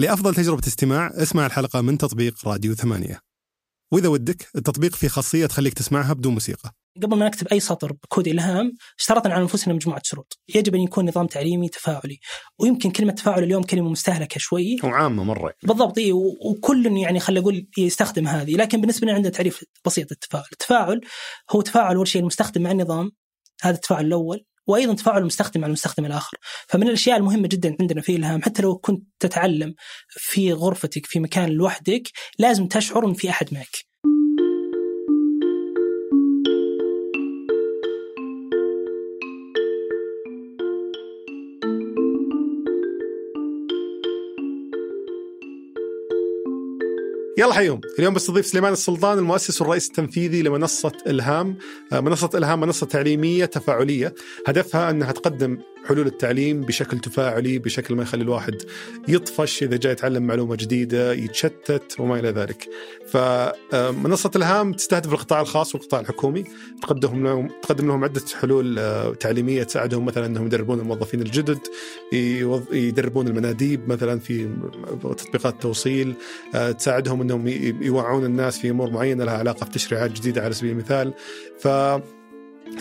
لأفضل تجربة استماع اسمع الحلقة من تطبيق راديو ثمانية. وإذا ودك التطبيق فيه خاصية تخليك تسمعها بدون موسيقى. قبل ما نكتب أي سطر بكود الهام اشترطنا على أنفسنا مجموعة شروط، يجب أن يكون نظام تعليمي تفاعلي، ويمكن كلمة تفاعل اليوم كلمة مستهلكة شوي. وعامة مرة بالضبط إيه وكل يعني خلينا نقول يستخدم هذه، لكن بالنسبة لنا عندنا تعريف بسيط للتفاعل، التفاعل هو تفاعل أول شيء المستخدم مع النظام. هذا التفاعل الأول. وأيضا تفاعل المستخدم مع المستخدم الآخر، فمن الأشياء المهمة جدا عندنا في إلهام حتى لو كنت تتعلم في غرفتك في مكان لوحدك لازم تشعر إن في أحد معك. يلا حيهم اليوم بستضيف سليمان السلطان المؤسس والرئيس التنفيذي لمنصة إلهام آه، منصة إلهام منصة تعليمية تفاعلية. هدفها أنها تقدم حلول التعليم بشكل تفاعلي بشكل ما يخلي الواحد يطفش إذا جاي يتعلم معلومة جديدة يتشتت وما إلى ذلك. فمنصة إلهام تستهدف القطاع الخاص والقطاع الحكومي تقدم لهم تقدم لهم عدة حلول آه، تعليمية تساعدهم مثلا أنهم يدربون الموظفين الجدد يدربون المناديب مثلا في تطبيقات التوصيل آه، تساعدهم أنهم يوعون الناس في أمور معينة لها علاقة في تشريعات جديدة على سبيل المثال. ف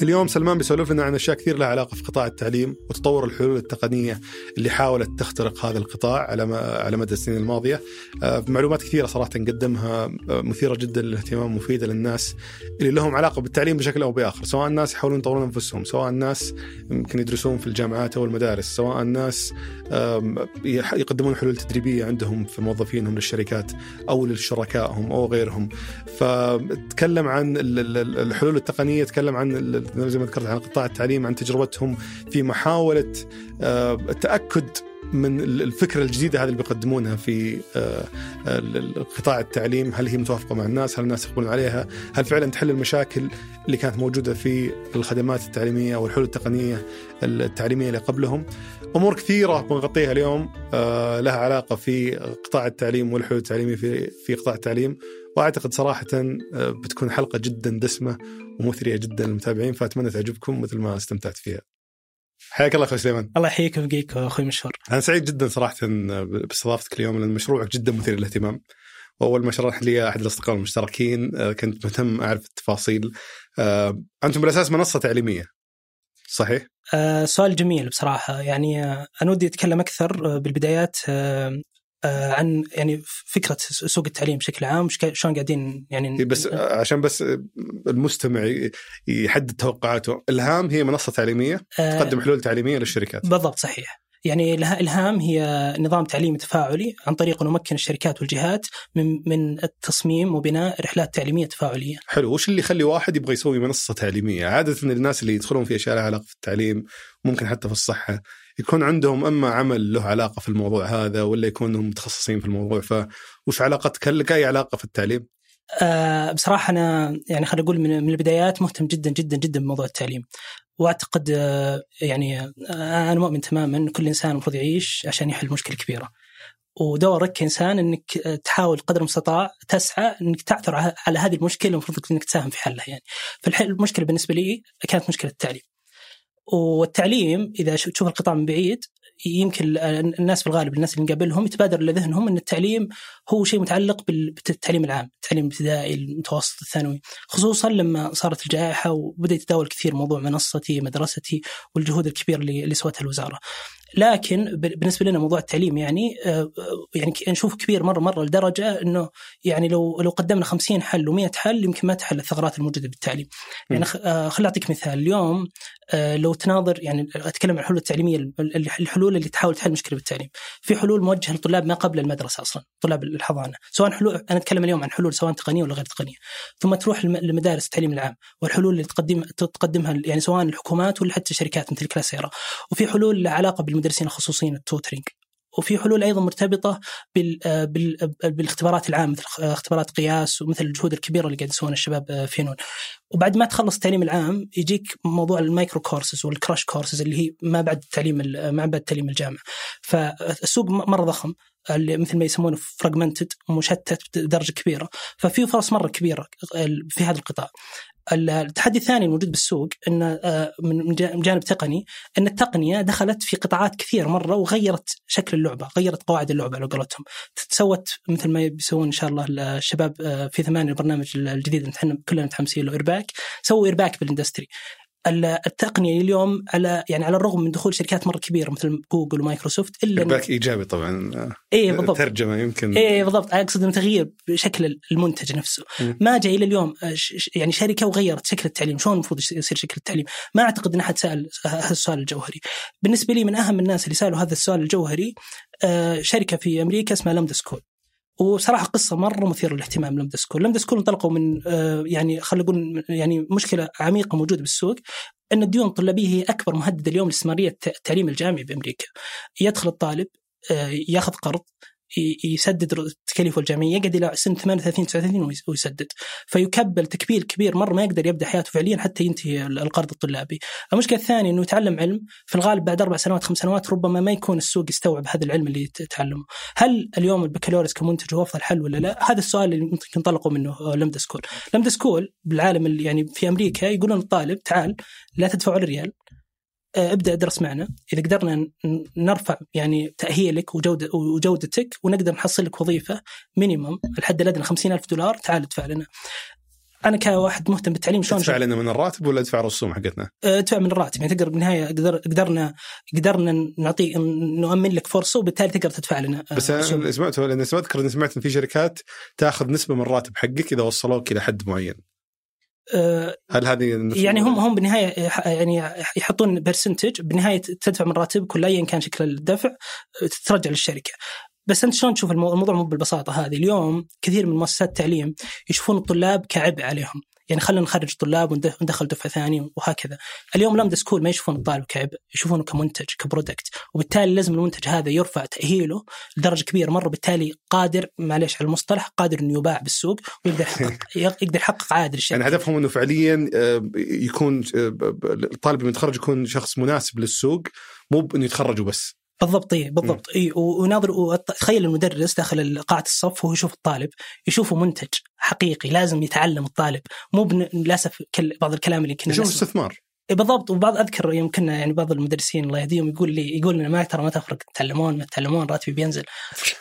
اليوم سلمان بيسولف لنا عن أشياء كثير لها علاقة في قطاع التعليم وتطور الحلول التقنية اللي حاولت تخترق هذا القطاع على على مدى السنين الماضية. آه، معلومات كثيرة صراحة نقدمها آه، مثيرة جدا للاهتمام مفيدة للناس اللي لهم علاقة بالتعليم بشكل أو بآخر، سواء الناس يحاولون يطورون أنفسهم، سواء الناس يمكن يدرسون في الجامعات أو المدارس، سواء الناس يقدمون حلول تدريبية عندهم في موظفينهم للشركات أو لشركائهم أو غيرهم. فتكلم عن ال- ال- ال- الحلول التقنية، تكلم عن زي ما ذكرت عن قطاع التعليم، عن تجربتهم في محاولة آه، التأكد من ال- الفكرة الجديدة هذه اللي بيقدمونها في آه، قطاع التعليم، هل هي متوافقة مع الناس؟ هل الناس يقبلون عليها؟ هل فعلا تحل المشاكل اللي كانت موجودة في الخدمات التعليمية أو الحلول التقنية التعليمية اللي قبلهم؟ أمور كثيرة بنغطيها اليوم آه، لها علاقة في قطاع التعليم والحلول التعليمية في في قطاع التعليم وأعتقد صراحة بتكون حلقة جدا دسمة ومثريه جدا للمتابعين فأتمنى تعجبكم مثل ما استمتعت فيها. حياك الله أخوي سليمان. الله يحييك ويبقيك أخوي مشهور. أنا سعيد جدا صراحة باستضافتك اليوم لأن مشروعك جدا مثير للاهتمام. وأول ما شرح لي أحد الأصدقاء المشتركين آه، كنت مهتم أعرف التفاصيل. آه، أنتم بالأساس منصة تعليمية. صحيح؟ آه سؤال جميل بصراحة يعني أنا ودي أتكلم أكثر آه بالبدايات عن يعني فكرة سوق التعليم بشكل عام شلون قاعدين يعني إيه بس عشان بس المستمع يحدد توقعاته، الهام هي منصة تعليمية آه تقدم حلول تعليمية للشركات. بالضبط صحيح يعني الها- الهام هي نظام تعليمي تفاعلي عن طريق نمكن الشركات والجهات من من التصميم وبناء رحلات تعليمية تفاعلية. حلو وش اللي يخلي واحد يبغى يسوي منصة تعليمية؟ عادة الناس اللي يدخلون في أشياء لها علاقة في التعليم ممكن حتى في الصحة يكون عندهم أما عمل له علاقة في الموضوع هذا ولا يكونوا متخصصين في الموضوع فوش علاقتك هل لك اي علاقة في التعليم؟ آه بصراحة أنا يعني خلينا نقول من, من البدايات مهتم جدا جدا جدا بموضوع التعليم. وأعتقد آه يعني آه أنا مؤمن تماما أن كل إنسان المفروض يعيش عشان يحل مشكلة كبيرة. ودورك كإنسان أنك تحاول قدر المستطاع تسعى أنك تعثر على على هذه المشكلة المفروض أنك تساهم في حلها يعني. فالمشكلة بالنسبة لي كانت مشكلة التعليم. والتعليم إذا تشوف القطاع من بعيد يمكن ال- الناس في الغالب الناس اللي نقابلهم يتبادر لذهنهم إن التعليم هو شيء متعلق بال- بالتعليم العام، التعليم الابتدائي، المتوسط، الثانوي، خصوصا لما صارت الجائحة وبدا يتداول كثير موضوع منصتي، مدرستي والجهود الكبيرة اللي اللي سوتها الوزارة. لكن بالنسبة لنا موضوع التعليم يعني آه، يعني نشوف كبير مره مرة لدرجة إنه يعني لو لو قدمنا 50 حل و100 حل يمكن ما تحل الثغرات الموجودة بالتعليم. يعني آه، خليني أعطيك مثال اليوم آه، لو تناظر يعني أتكلم عن الحلول التعليمية ال- ال- الحلول اللي تحاول تحل مشكلة بالتعليم. في حلول موجهة لطلاب ما قبل المدرسة أصلا، طلاب الحضانة، سواء حلول أنا أتكلم اليوم عن حلول سواء تقنية ولا غير تقنية. ثم تروح لم- لمدارس التعليم العام والحلول اللي تقدم تقدمها يعني سواء الحكومات ولا حتى شركات مثل كلاسيرا. وفي حلول لها علاقة بالمدرسين الخصوصيين ال tutoring. وفي حلول أيضا مرتبطة بال آه، بال آه، بالاختبارات العامة مثل اختبارات قياس ومثل الجهود الكبيرة اللي قاعد يسوونها الشباب آه، في نون. وبعد ما تخلص التعليم العام يجيك موضوع ال micro courses وال crash courses اللي هي ما بعد التعليم ال- ما بعد التعليم الجامعي. فالسوق مرة ضخم اللي مثل ما يسمونه fragmented مشتت بدرجة كبيرة ففي فرص مرة كبيرة في هذا القطاع. التحدي الثاني الموجود بالسوق إنه آه، من جانب تقني إن التقنية دخلت في قطاعات كثير مرة وغيرت شكل اللعبة، غيرت قواعد اللعبة على قولتهم. سوت مثل ما بيسوون إن شاء الله الشباب آه، في ثمانية البرنامج الجديد اللي إحنا كلنا متحمسين له impact، سووا impact بال industry. التقنية اليوم على يعني على الرغم من دخول شركات مرة كبيرة مثل جوجل ومايكروسوفت impact إيجابي طبعا. اي بالضبط. ترجمة يمكن. اي بالضبط. أقصد إنه تغيير بشكل المنتج نفسه. م. ما جاء إلى اليوم آه، يعني شركة وغيرت شكل التعليم. شلون المفروض يصير شكل التعليم؟ ما أعتقد إن أحد سأل هذا السؤال الجوهري. بالنسبة لي من أهم الناس اللي سألوا هذا السؤال الجوهري آه، شركة في أمريكا اسمها لامدا سكول وصراحة قصة مرة مثيرة للاهتمام لامدا سكول، لامدا سكول انطلقوا من آه، يعني خلينا نقول يعني مشكلة عميقة موجودة بالسوق إن الديون الطلابية هي أكبر مهدد اليوم لاستمراريه التعليم الجامعي بأمريكا. يدخل الطالب آه، ياخذ قرض يسدد تكاليفه الجامعية يقعد إلى سن 38 39 ويسدد فيكبل تكبيل كبير مرة ما يقدر يبدأ حياته فعليا حتى ينتهي القرض الطلابي. المشكلة الثانية إنه يتعلم علم في الغالب بعد أربع سنوات خمس سنوات ربما ما يكون السوق يستوعب هذا العلم اللي تعلمه. هل اليوم البكالوريوس كمنتج هو أفضل حل ولا لا؟ هذا السؤال اللي ممكن ينطلقوا منه لامدا سكول. لامدا سكول بالعالم اللي يعني في أمريكا يقولون الطالب تعال لا تدفع ولا ريال آه، ابدأ ادرس معنا. إذا قدرنا نرفع يعني تأهيلك وجوده وجودتك ونقدر نحصل لك وظيفة minimum الحد الأدنى 50000 دولار تعال ادفع لنا. أنا كواحد مهتم بالتعليم شلون ادفع لنا من الراتب ولا ادفع الرسوم حقتنا؟ آه، ادفع من الراتب. يعني تقدر بالنهاية قدر قدرنا قدرنا نعطي نؤمن لك فرصة وبالتالي تقدر تدفع لنا آه، بس أنا سمعت لأن اذكر اني سمعت إن في شركات تاخذ نسبة من الراتب حقك إذا وصلوك إلى حد معين. آه، هل هذه يعني هم هم بالنهاية يعني يحطون percentage بالنهاية تدفع من راتبك ولا ايا كان شكل الدفع ترجع للشركة. بس أنت شلون تشوف الموضوع مو بالبساطة هذه؟ اليوم كثير من مؤسسات التعليم يشوفون الطلاب كعبء عليهم. يعني خلينا نخرج طلاب وندخل دفعة ثانية وهكذا. اليوم لامدا سكول ما يشوفون الطالب كعبء يشوفونه كمنتج ك product. وبالتالي لازم المنتج هذا يرفع تأهيله لدرجة كبيرة مرة. بالتالي قادر معليش على المصطلح قادر إنه يباع بالسوق ويقدر يحقق يقدر يحقق عائد للشركة. يعني هدفهم إنه فعليا آه، يكون آه، الطالب المتخرج يكون شخص مناسب للسوق مو انه يتخرج وبس بالضبط اي بالضبط. اي وناظر تخيل المدرس داخل قاعة الصف وهو يشوف الطالب يشوفه منتج حقيقي لازم يتعلم الطالب. مو للأسف بعض الكلام اللي كنا يشوف استثمار. بالضبط وبعض أذكر يوم كنا يعني بعض المدرسين الله يهديهم يقول لي يقول لنا ما ترى ما تفرق تتعلمون ما تتعلمون راتبي بينزل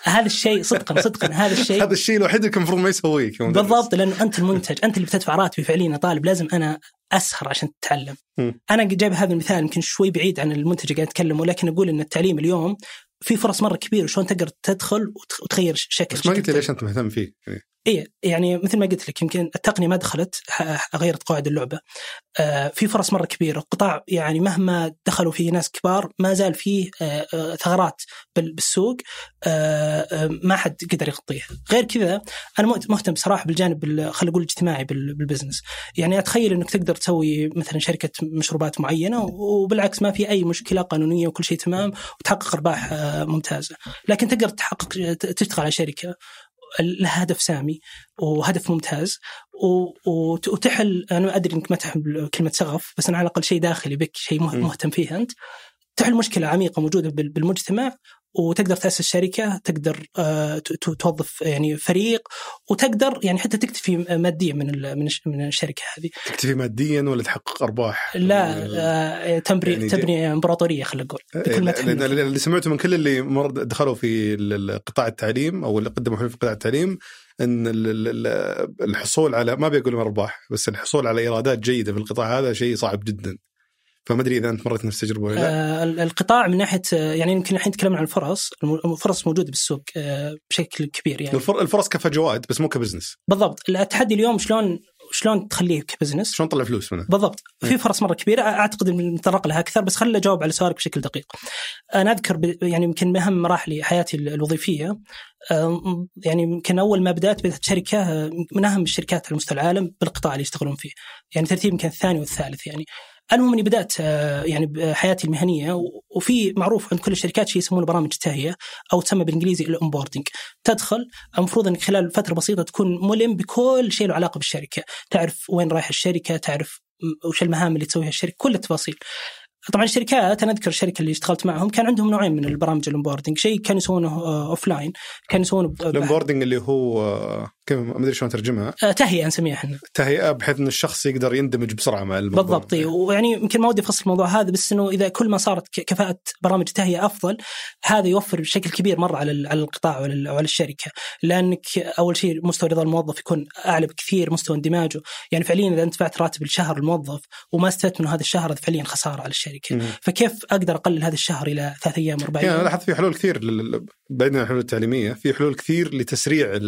هذا الشيء صدقا صدقا هذا الشيء هذا الشيء الوحيد اللي المفروض ما يسويه بالضبط لأنه أنت المنتج أنت اللي بتدفع راتبي فعليا طالب لازم أنا أسهر عشان تتعلم م. أنا جايب هذا المثال يمكن شوي بعيد عن المنتج اللي قاعد اتكلم ولكن أقول إن التعليم اليوم في فرص مرة كبيرة شلون تقدر تدخل وتغير شكل بس ما قلت لي ليش أنت مهتم فيه؟ اي يعني مثل ما قلت لك يمكن التقنية ما دخلت غيرت قواعد اللعبة. آه في فرص مرة كبيرة، قطاع يعني مهما دخلوا فيه ناس كبار ما زال فيه آه, آه، ثغرات بالسوق ما حد قدر يغطيها. غير كذا أنا مهتم بصراحه بالجانب خلينا نقول الاجتماعي بالبزنس. يعني أتخيل إنك تقدر تسوي مثلا شركة مشروبات معينة وبالعكس ما في أي مشكلة قانونية وكل شيء تمام وتحقق أرباح ممتازة. لكن تقدر تحقق تشتغل على شركة لها هدف سامي وهدف ممتاز. وتحل أنا أدري إنك ما تحب كلمة شغف بس أنا على الأقل شيء داخلي بك شيء مهتم فيه أنت. تحل مشكلة عميقة موجودة بالمجتمع وتقدر تأسس شركة تقدر آه، توظف يعني فريق وتقدر يعني حتى تكتفي ماديا من من الشركة هذه تكتفي ماديا ولا تحقق أرباح؟ لا آه، تبني يعني تبني إمبراطورية خلينا نقول بكل ما اللي سمعته من كل اللي دخلوا في قطاع التعليم أو اللي قدموا حلول في قطاع التعليم إن الحصول على ما بيقول ارباح بس الحصول على إيرادات جيدة في القطاع هذا شيء صعب جدا. فما أدري إذا أنت مريت نفس التجربة ولا لا. آه القطاع من ناحية يعني يمكن الحين تكلمنا عن الفرص، الفرص موجودة بالسوق آه بشكل كبير يعني. الفرص كفجوات بس مو ك business. بالضبط، التحدي اليوم شلون شلون تخليه ك business؟ شلون تطلع فلوس منه؟ بالضبط. في فرص مرة كبيرة. أعتقد نتطرق لها أكثر بس خليني اجاوب على سؤالك بشكل دقيق. أنا أذكر يعني يمكن من اهم مراحل حياتي الوظيفية. يعني يمكن أول ما بدأت بدأت شركه من أهم الشركات على مستوى العالم بالقطاع اللي يشتغلون فيه. يعني ترتيب يمكن الثاني والثالث يعني. المهم إني بدأت آه، يعني حياتي المهنية وفي معروف عند كل الشركات شيء يسمونه برامج التهيئه أو تسمى بالإنجليزي ال onboarding تدخل المفروض إنك خلال فترة بسيطة تكون ملم بكل شيء له علاقة بالشركة. تعرف وين رايح الشركة تعرف وش المهام اللي تسويها الشركة كل التفاصيل. طبعا الشركات أنا أذكر الشركة اللي اشتغلت معهم كان عندهم نوعين من البرامج ال onboarding شيء كانوا يسوونه offline كانوا يسوونه ال onboarding اللي هو كيف ما أدري شلون ترجمها آه، تهيئة نسميها إحنا. تهيئة بحيث إن الشخص يقدر يندمج بسرعة مع الموضوع. بالضبط إيه. ويعني يمكن ما ودي أفصل الموضوع هذا بس إنه إذا كل ما صارت كفاءة برامج التهيئه أفضل هذا يوفر بشكل كبير مرة على على القطاع وعلى ال- وعلى الشركة. لأنك أول شيء مستوى رضا الموظف يكون أعلى بكثير مستوى اندماجه. يعني فعليا إذا أنت دفعت راتب الشهر الموظف وما استفدت منه هذا الشهر هذا فعليا خسارة على الشركة. فكيف أقدر أقلل هذا الشهر إلى ثلاث أيام أربع يعني أيام؟ لاحظت في حلول كثير لل- بعيدا عن الحلول التعليمية في حلول كثير لتسريع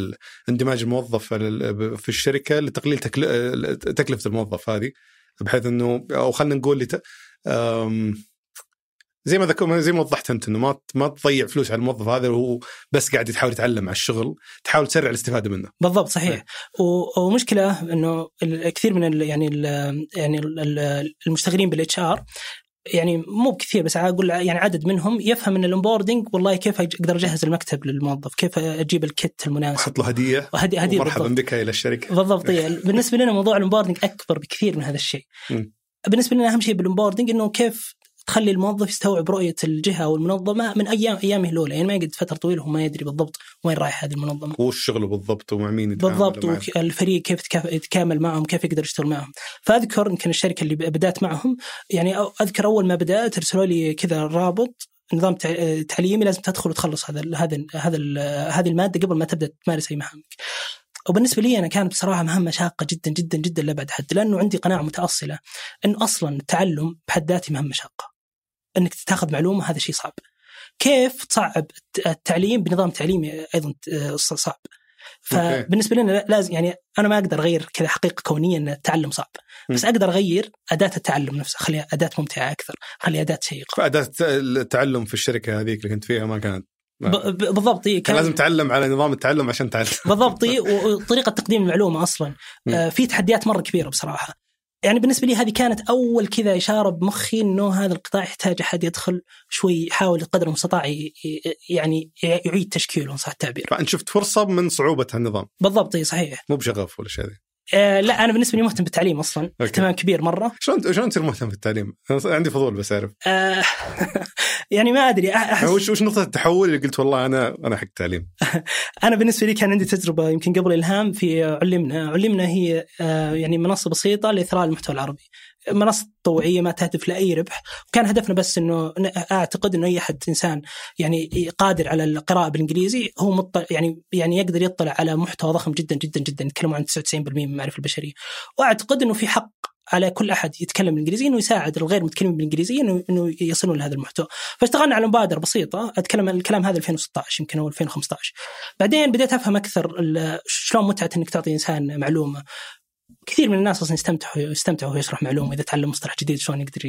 اندماج الموظف ال- في الشركة لتقليل تكل- تكلفة الموظف هذه بحيث انه أو خلينا نقول لت... زي ما ذكر زي ما وضحت أنت إنه ما ما تضيع فلوس على الموظف هذا وهو بس قاعد يحاول يتعلم على الشغل تحاول تسرع الاستفادة منه بالضبط صحيح إيه. و- ومشكله إنه كثير من ال يعني ال يعني ال- المشتغلين بال HR يعني مو بكثير بس أقول يعني عدد منهم يفهم إن ال onboarding والله كيف أقدر أجهز المكتب للموظف، كيف أجيب ال kit المناسب أحط له هدية وهدي هدي ومرحبا بالضبط. بك إلى الشركة بالضبط إيه. بالنسبة لنا موضوع ال onboarding أكبر بكثير من هذا الشيء. بالنسبة لنا أهم شيء بال onboarding إنه كيف تخلي الموظف يستوعب رؤية الجهة أو المنظمه من أيام أيامه الأولى يعني ما يقعد فترة طويلة وما يدري بالضبط وين رايح هذه المنظمة. وش شغله بالضبط ومع مين بالضبط والفريق كيف يتكا- يتكامل معهم كيف يقدر يشتغل معهم فأذكر يمكن الشركة اللي بدأت معهم يعني أذكر أول ما بدأت ارسلوا لي كذا رابط نظام تع- تعليمي لازم تدخل وتخلص هذا ال هذا ال هذا ال هذه المادة قبل ما تبدأ تمارس أي مهامك. وبالنسبة لي أنا كانت بصراحة مهمة شاقة جدا جدا جدا لأبعد حد لأنه عندي قناعة متأصلة انه أصلا التعلم بحد ذاته مهمة شاقة. إنك تاخذ معلومة هذا شيء صعب. كيف تصعب الت- التعليم بنظام تعليمي أيضا آه، صعب. فبالنسبه لنا لازم يعني أنا ما أقدر أغير كذا حقيقة كونية إن التعلم صعب بس. أقدر أغير أداة التعلم نفسها خليها أداة ممتعة أكثر خليها أداة شيقة فأداة التعلم في الشركة هذيك اللي كنت فيها ما كانت بالضبط إيه، كان لازم تعلم على نظام التعلم عشان تعلم بالضبط وطريقة تقديم المعلومة أصلا. آه، في تحديات مرة كبيرة بصراحة يعني بالنسبة لي هذه كانت أول كذا إشارة بمخي إنه هذا القطاع يحتاج أحد يدخل شوي يحاول قدر المستطاع يعني يعيد تشكيله صح التعبير. فأنت شفت فرصة من صعوبة النظام بالضبط صحيح. مو بشغف ولا شيء آه لا أنا بالنسبة لي مهتم بالتعليم أصلا. اهتمام كبير مرة. شلون شلون تصير مهتم في التعليم؟ أنا عندي فضول بس أعرف. آه يعني ما أدري احس وش وش نقطة التحول اللي قلت والله أنا أنا حق التعليم؟ أنا بالنسبة لي كان عندي تجربة يمكن قبل الهام في علمنا، علمنا هي آه، يعني منصة بسيطة لإثراء المحتوى العربي. منصة تطوعيه ما تهدف لأي ربح، وكان هدفنا بس إنه أعتقد إنه أي أحد إنسان يعني قادر على القراءة بالإنجليزي هو مطلع يعني يعني يقدر يطلع على محتوى ضخم جدا جدا جدا يتكلموا عن 99% من المعرفة البشرية. وأعتقد إنه في حق على كل أحد يتكلم بالإنجليزي إنه يساعد الغير متكلمين بالانجليزيه إنه إنه يصلون لهذا المحتوى. فاشتغلنا على مبادرة بسيطة أتكلم عن الكلام هذا 2016 يمكن أو 2015. بعدين بديت أفهم أكثر شلون متعة إنك تعطي إنسان معلومة. كثير من الناس أصلا يستمتعوا يستمتعوا يشرح معلومة إذا تعلم مصطلح جديد شلون يقدر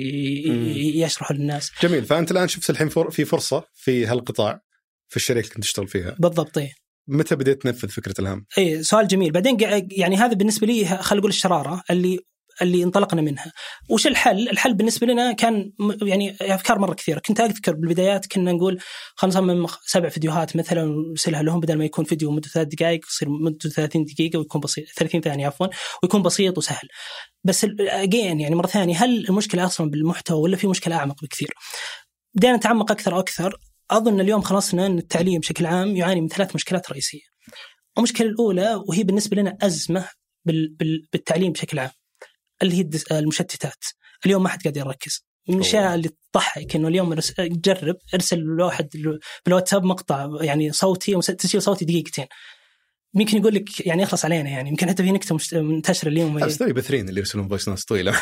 يشرحه للناس. جميل فأنت الآن شفت الحين في فرصة في هالقطاع في الشركة اللي كنت تشتغل فيها بالضبط إيه. متى بديت تنفذ فكرة الهام؟ اي سؤال جميل بعدين يعني هذا بالنسبة لي خلينا نقول الشرارة اللي اللي انطلقنا منها. وش الحل؟ الحل بالنسبة لنا كان يعني أفكار مرة كثيرة. كنت أذكر بالبدايات كنا نقول خلينا نصمم سبع فيديوهات مثلا ونرسلها لهم بدل ما يكون فيديو مدته ثلاث دقائق يصير مدته 30 دقيقة ويكون بسيط 30 ثانية عفوا ويكون بسيط وسهل. بس اجين يعني مرة ثانية هل المشكلة أصلا بالمحتوى ولا في مشكلة أعمق بكثير؟ بدينا نتعمق أكثر وأكثر. أظن اليوم خلصنا إن التعليم بشكل عام يعاني من ثلاث مشكلات رئيسية. المشكلة الأولى وهي بالنسبة لنا أزمة بال بال بالتعليم بشكل عام. اللي هي المشتتات. اليوم ما حد قاعد يركز. من الأشياء اللي تضحك إنه اليوم جرب ارسل لواحد بالواتساب مقطع يعني صوتي تسجيل صوتي دقيقتين. يمكن يقول لك يعني يخلص علينا يعني. يمكن حتى في نكتة منتشرة اليوم. بس ترى بثرين اللي يرسلون voice notes طويلة.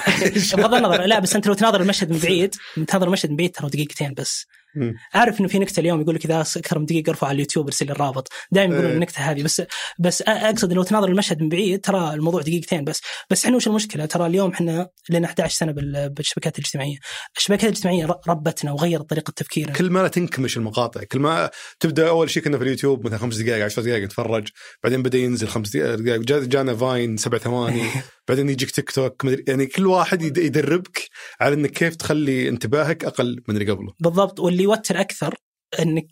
بغض النظر. لا بس أنت لو تناظر المشهد من بعيد تناظر المشهد من بعيد ترى دقيقتين بس. مم. أعرف إنه في نكتة اليوم يقول لك إذا أكثر من دقيقة ارفع على اليوتيوب ارسل الرابط. دائما يقولون إيه. النكتة هذه بس بس أقصد لو تناظر المشهد من بعيد ترى الموضوع دقيقتين بس. بس إحنا وش المشكلة؟ ترى اليوم إحنا لنا 11 سنة بال- بالشبكات الاجتماعية. الشبكات الاجتماعية ربتنا وغيرت طريقة تفكيرنا. كل ما لا تنكمش المقاطع. كل ما تبدأ أول شيء كنا في اليوتيوب مثلا خمس دقائق 10 دقائق نتفرج بعدين بدأ ينزل خمس دقائق جا- جانا فاين سبع ثواني بعدين يجيك تيك توك مدري يعني كل واحد يد- يدربك على إنك كيف تخلي انتباهك أقل من اللي قبله. بالضبط واللي يوتر أكثر إنك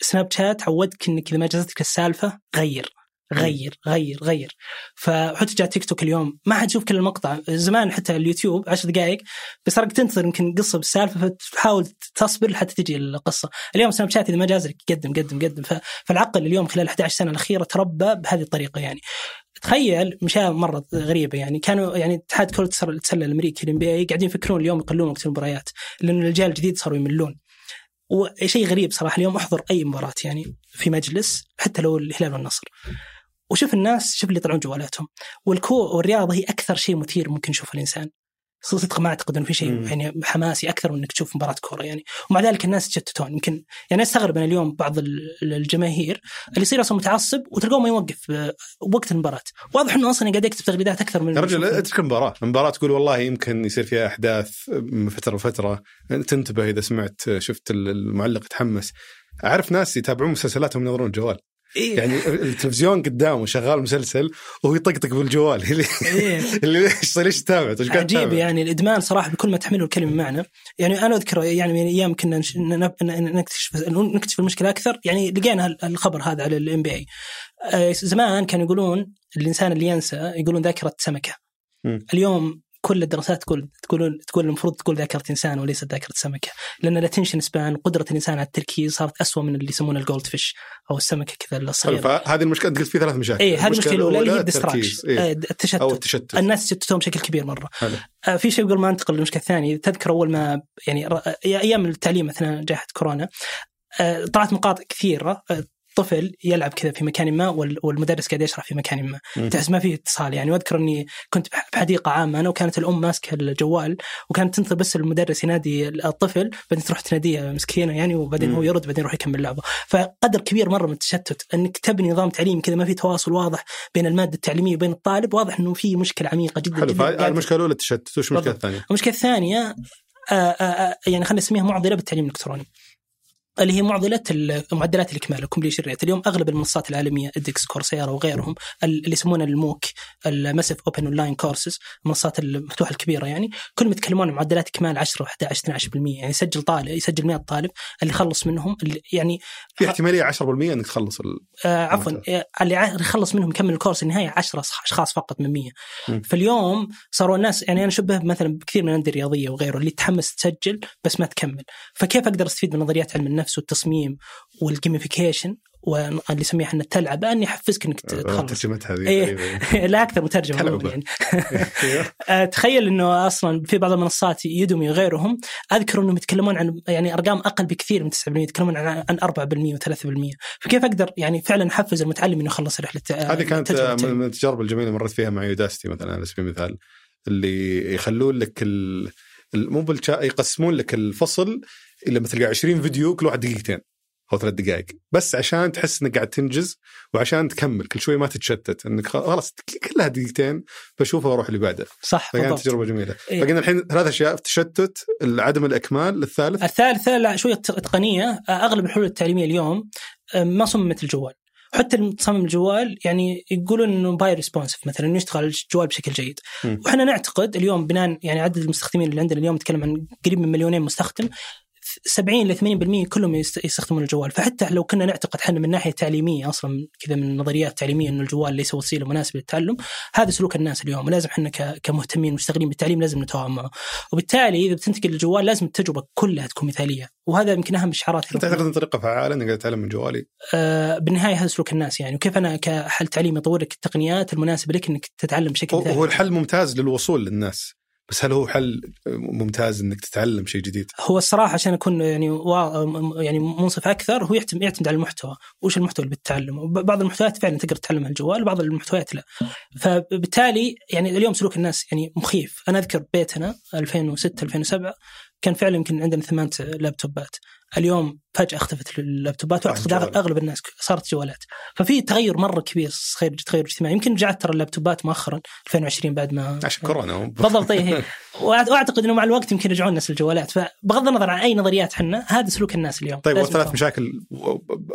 سناب شات عودك إنك إذا ما جازتك السالفة غير غير غير غير. فحتى جاء تيك توك اليوم ما حد يشوف كل المقطع. زمان حتى اليوتيوب عشر دقائق بس راك تنتظر يمكن قصة بالسالفة فتحاول تصبر لحتى تجي القصة. اليوم سناب شات إذا ما جاز لك قدم قدم. قدم فالعقل اليوم خلال 11 سنة الأخيرة تربى بهذه الطريقة يعني. تخيل مشاة مرة غريبة يعني. كانوا يعني اتحاد كرة السلة الامريكي ال NBA قاعدين يفكرون اليوم يقلون وقت المباريات لأن الرجال الجديد صاروا يملون. وشيء غريب صراحة اليوم أحضر أي مباراة يعني في مجلس حتى لو الهلال والنصر. وشوف الناس شوف اللي يطلعون جوالاتهم. والكو والرياضة هي أكثر شيء مثير ممكن يشوفه الإنسان. صدق ما أعتقد إنه في شيء يعني حماسي أكثر من إنك تشوف مباراة كورة يعني. ومع ذلك الناس يتشتتون يمكن يعني أستغرب أنا اليوم بعض الجماهير اللي يصير أصلا متعصب وتلقوه ما يوقف وقت المباراة. واضح إنه أصلا قاعد يكتب تغريدات أكثر من يا رجل اترك المباراة. المباراة تقول والله يمكن يصير فيها أحداث من فترة لفترة. تنتبه إذا سمعت شفت المعلق يتحمس. أعرف ناس يتابعون مسلسلاتهم ينظرون الجوال. إيه؟ يعني التلفزيون قدامه شغال مسلسل وهو يطقطق بالجوال. اللي إيه؟ اللي ليش ليش تتابع؟ عجيب يعني الإدمان صراحة بكل ما تحمله الكلمة معنى يعني أنا أذكر يعني من أيام كنا نكتشف نكتشف المشكلة أكثر. يعني لقينا الخبر هذا على ال NBA زمان كانوا يقولون الإنسان اللي ينسى يقولون ذاكرة سمكة. اليوم كل الدراسات تقول تقول تقول المفروض تقول ذاكرة إنسان وليست ذاكرة سمكة. لأن ال attention span قدرة الإنسان على التركيز صارت اسوء من اللي يسمونه ال goldfish أو السمكة كذا الصغيره فهذه المشكلة أنت قلت في ثلاث مشاكل. اي هذه المشكلة الأولى اللي هي الديستراكشن إيه؟ التشتت. أو التشتت. الناس يتشتتون بشكل كبير مرة. حلو. آه في شيء قبل ما أنتقل للمشكلة الثانية. تذكر أول ما يعني أيام التعليم أثناء جائحة كورونا آه طلعت مقاطع كثيرة. آه طفل يلعب كذا في مكان ما والمدرس قاعد يشرح في مكان ما. تحس ما في اتصال يعني. واذكر إني كنت بحديقه عامه أنا وكانت الأم ماسكة الجوال وكانت تنتظر بس المدرس ينادي الطفل بعدين تروح تناديه مسكينة يعني وبعدين هو يرد بعدين يروح يكمل لعبه. فقدر كبير مرة من التشتت. إنك تبني نظام تعليمي كذا ما في تواصل واضح بين المادة التعليمية وبين الطالب واضح إنه في مشكلة عميقة جدا حلو. جدا. المشكلة الأولى التشتت. وش المشكلة الثانية؟ المشكلة الثانية آآ آآ يعني خلينا نسميها معضلة بالتعليم الإلكتروني. اللي هي معضلة معدلات الإكمال ال completion rate. اليوم أغلب المنصات العالمية edX Coursera وغيرهم اللي يسمونه ال MOOC ال massive open online courses المنصات المفتوحة الكبيرة يعني كلهم يتكلمون عن معدلات إكمال 10 11 12% يعني يسجل طالب يسجل 100 طالب اللي يخلص منهم اللي يعني في احتمالية 10% إنك تخلص آه عفوا اللي يخلص منهم يكمل الكورس النهايه 10 أشخاص فقط من 100 م. فاليوم صاروا الناس يعني أنا أشبه مثلا بكثير من الأندية الرياضية وغيره اللي تحمس تسجل بس ما تكمل. فكيف أقدر أستفيد من نظريات علم النفس؟ والتصميم والجيميفيكيشن واللي نسميه إحنا التلعب اني احفزك إنك آه، تخلص. ترجمتها هذه إيه لا أكثر مترجمه يعني آه، تخيل إنه أصلا في بعض المنصات يدومي وغيرهم أذكر إنهم يتكلمون عن يعني أرقام أقل بكثير من 9% يتكلمون عن 4% و3% فكيف أقدر يعني فعلا أحفز المتعلم إنه يخلص رحلة هذه كانت من التجارب الجميلة مريت فيها مع يوداستي مثلا على سبيل المثال اللي يخلون لك ال... مو بالشا... يقسمون لك الفصل لما تلقى 20 فيديو كل واحد دقيقتين أو ثلاث دقائق. بس عشان تحس إنك قاعد تنجز وعشان تكمل كل شوي ما تتشتت إنك خلاص كلها دقيقتين بشوفها وأروح اللي بعده. صح فكانت تجربة جميلة. إيه؟ فقلنا الحين ثلاث أشياء التشتت عدم الإكمال الثالث. الثالث لا شوية تقنية. أغلب الحلول التعليمية اليوم ما صممت الجوال. حتى المصمم الجوال يعني يقولون إنه by responsive مثلا إنه يشتغل الجوال بشكل جيد. وإحنا نعتقد اليوم بناء يعني عدد المستخدمين اللي عندنا اليوم نتكلم عن قريب من مليونين مستخدم. 70 ل 80% كلهم يستخدمون الجوال. فحتى لو كنا نعتقد إحنا من ناحية تعليمية أصلا كذا من النظريات التعليميه إنه الجوال ليس وسيلة مناسبة للتعلم هذا سلوك الناس اليوم. ولازم إحنا كمهتمين مشتغلين بالتعليم لازم نتواصل معه وبالتالي إذا بتنتقل للجوال لازم التجربة كلها تكون مثالية. وهذا يمكن أهم الشعارات تعتقد ان طريقه فعاله اني قاعد اتعلم من جوالي؟ آه بالنهاية هذا سلوك الناس يعني. وكيف أنا كحل تعليمي اطور لك التقنيات المناسبة لك إنك تتعلم بشكل مثالي. هو الحل ممتاز للوصول للناس. بس هل هو حل ممتاز إنك تتعلم شيء جديد؟ هو الصراحة عشان اكون يعني يعني منصف أكثر هو يعتمد على المحتوى، وش المحتوى اللي بتتعلمه؟ بعض المحتويات فعلا تقدر تتعلم على الجوال، وبعض المحتويات لا. فبالتالي يعني اليوم سلوك الناس يعني مخيف، أنا أذكر بيتنا 2006 2007 كان فعلا يمكن عندنا ثمانية لابتوبات اليوم فجأة اختفت اللابتوبات واعتقد أغلب الناس صارت جوالات. ففي تغير مرة كبير صغير تغير اجتماعي. يمكن رجعت ترى اللابتوبات مؤخرا 2020 بعد ما عشان كورونا. بالضبط اي وأعتقد إنه مع الوقت يمكن يرجعون الناس الجوالات. فبغض النظر عن أي نظريات إحنا هذا سلوك الناس اليوم. طيب والثلاث مشاكل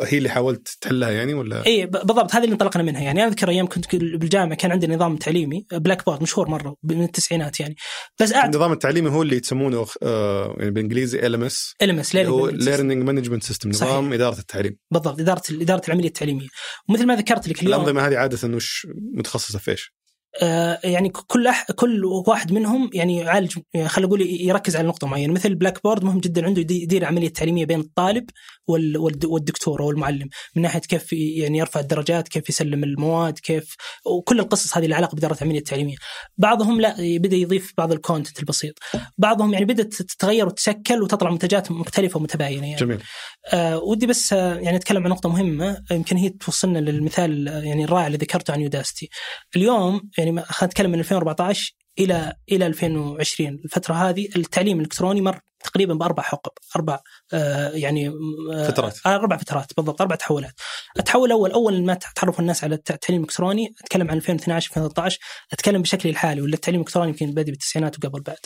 هي اللي حاولت تحلها يعني ولا؟ اي بالضبط هذه اللي انطلقنا منها يعني. أنا أذكر أيام كنت بالجامعة كان عندنا نظام تعليمي Blackboard مشهور مرة من التسعينات يعني. بس. النظام التعليمي هو اللي يسمونه آه يعني بالإنجليزي إل إم إس. إل إم إس ليرنينج مانجمنت سيستم نظام إدارة التعليم. بالضبط إدارة إدارة العملية التعليمية. ومثل ما ذكرت لك اليوم الأنظمة هذه عادة وش متخصصة في إيش؟ آه، يعني كل أح كل واحد منهم يعني يعالج يعني خلينا نقول يركز على نقطة معينة. مثل Blackboard مهم جدا عنده يدير عملية تعليمية بين الطالب والدكتور أو المعلم. من ناحية كيف يعني يرفع الدرجات كيف يسلم المواد كيف وكل القصص هذه اللي علاقة بإدارة العملية التعليمية. بعضهم لا بدا يضيف بعض الكونتنت البسيط. بعضهم يعني بدأت تتغير وتتشكل وتطلع منتجات مختلفة ومتباينة يعني. جميل. آه ودي بس آه يعني أتكلم عن نقطة مهمة يمكن هي توصلنا للمثال يعني الرائع اللي ذكرته عن يوداستي اليوم يعني خلينا نتكلم من 2014 إلى إلى 2020 الفترة هذه التعليم الإلكتروني مر تقريبا بأربع حقب أربع آه يعني آه فترات. أربع فترات بالضبط أربع تحولات. التحول الأول أول ما تعرف الناس على التعليم الإلكتروني أتكلم عن 2012 2013 أتكلم بشكل الحالي ولا التعليم الإلكتروني يمكن بادئ بالتسعينات وقبل بعد.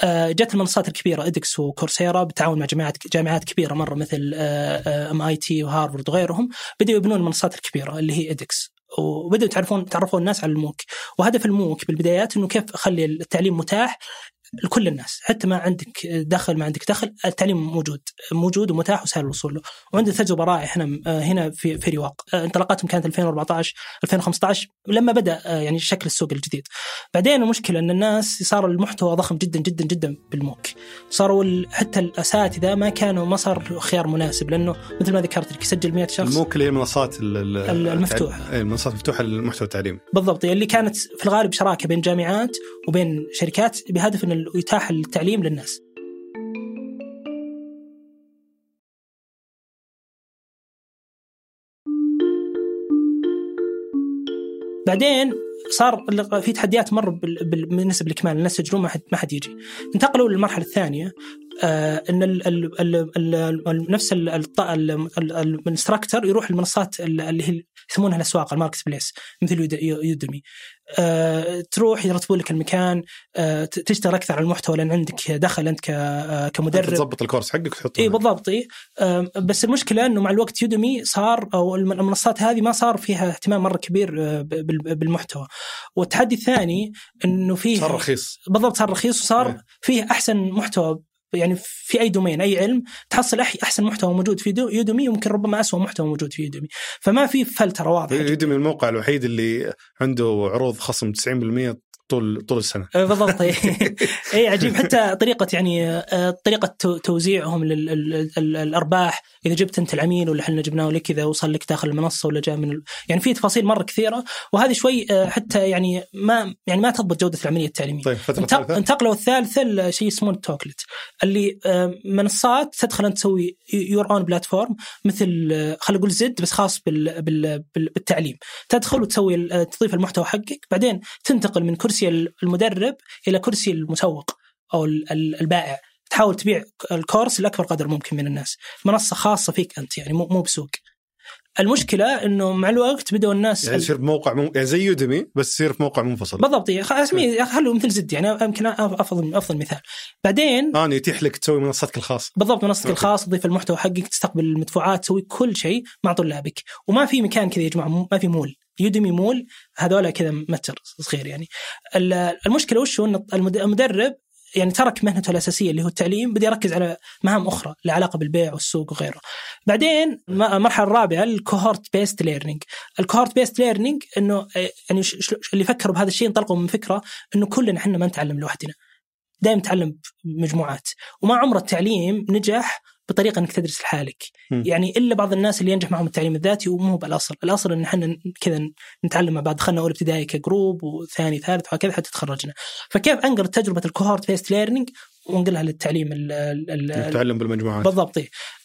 آه جت المنصات الكبيرة edX و Coursera بالتعاون مع جامعات جامعات كبيرة مرة مثل MIT وهارفرد وغيرهم بدأوا يبنون المنصات الكبيرة اللي هي edX. وبدأوا يتعرفون تعرفون الناس على ال MOOC. وهدف ال MOOC بالبدايات إنه كيف أخلي التعليم متاح لكل الناس. حتى ما عندك دخل ما عندك دخل التعليم موجود موجود ومتاح وسهل الوصول له. وعندنا تجربة رائعة هنا هنا في في رواق انطلاقاتهم كانت 2014 2015 لما بدأ يعني شكل السوق الجديد. بعدين المشكلة إن الناس صار المحتوى ضخم جدا جدا جدا بالموك. صاروا حتى الأساتذة ما كانوا ما صار خيار مناسب لأنه مثل ما ذكرت لك يسجل 100 شخص. الموك اللي هي المنصات المفتوحة. المنصات المفتوحة للمحتوى التعليمي بالضبط اللي كانت في الغالب شراكة بين جامعات وبين شركات بهدف إن ويتاح التعليم للناس. بعدين صار في تحديات مر بالنسبة للاكمال الناس يسجلون ما حد ما حد يجي. انتقلوا للمرحلة الثانية. إن ال ال ال ال نفس ال instructor يروح المنصات اللي هي يسمونها الأسواق ال marketplace مثل Udemy. آه تروح يرتبون لك المكان آه تشتغل أكثر على المحتوى لأن عندك دخل أنت كمدرب. تظبط ال course حقك وتحطه إي بالضبط إي. آه بس المشكلة إنه مع الوقت Udemy صار أو المنصات هذه ما صار فيها اهتمام مرة كبير بالمحتوى. والتحدي الثاني إنه فيه صار رخيص. بالضبط صار رخيص وصار فيه أحسن محتوى يعني في أي دومين أي علم تحصل أحسن محتوى موجود في يودمي وممكن ربما اسوء محتوى موجود في يودمي فما في فلترة واضحة. يودمي الموقع الوحيد اللي عنده عروض خصم 90% طول طول السنة. بالضبط. اي عجيب. حتى طريقة يعني طريقة توزيعهم للأرباح. إذا جبت أنت العميل ولا إحنا جبناه لك إذا وصل لك داخل المنصة ولا جاء من يعني في تفاصيل مرة كثيرة. وهذه شوي حتى يعني ما يعني ما تضبط جودة العملية التعليمية. طيب فترة انتقلوا الثالثة شيء اسمه التوكلت اللي منصات تدخل أنت تسوي your own platform مثل خلينا نقول زد بس خاص بال بال بالتعليم. تدخل وتسوي تضيف المحتوى حقك بعدين تنتقل من كرسي المدرب إلى كرسي المسوق أو البائع. تحاول تبيع ال course لأكبر قدر ممكن من الناس. منصة خاصة فيك أنت يعني مو مو بسوق. المشكلة إنه مع الوقت بدأوا الناس يعني يصير بموقع مو... يعني زي Udemy بس يصير في موقع منفصل. بالضبط. أسميه خلوا مثل زد يعني يمكن افضل أفضل مثال. بعدين آه يتيح لك تسوي منصتك الخاص بالضبط منصتك الخاص تضيف المحتوى حقك تستقبل المدفوعات تسوي كل شيء مع طلابك. وما في مكان كذا يا جماعة ما في mall. Udemy mall هذول كذا متر صغير يعني المشكلة وش هو إن المدرب يعني ترك مهنته الأساسية اللي هو التعليم بدأ يركز على مهام أخرى لها علاقة بالبيع والسوق وغيره. بعدين المرحلة الرابعة ال cohort based learning. ال cohort based learning إنه يعني اللي فكروا بهذا الشيء انطلقوا من فكرة إنه كلنا إحنا ما نتعلم لوحدنا. دائما نتعلم بمجموعات وما عمر التعليم نجح بطريقة إنك تدرس لحالك. يعني إلا بعض الناس اللي ينجح معهم التعليم الذاتي ومو بالأصل. الأصل إن إحنا كذا نتعلم مع بعض. دخلنا اول ابتدائي ك group وثاني ثالث وهكذا حتى تخرجنا. فكيف أنقل تجربة ال cohort based learning وانقلها للتعليم التعلم بالمجموعات. بالضبط.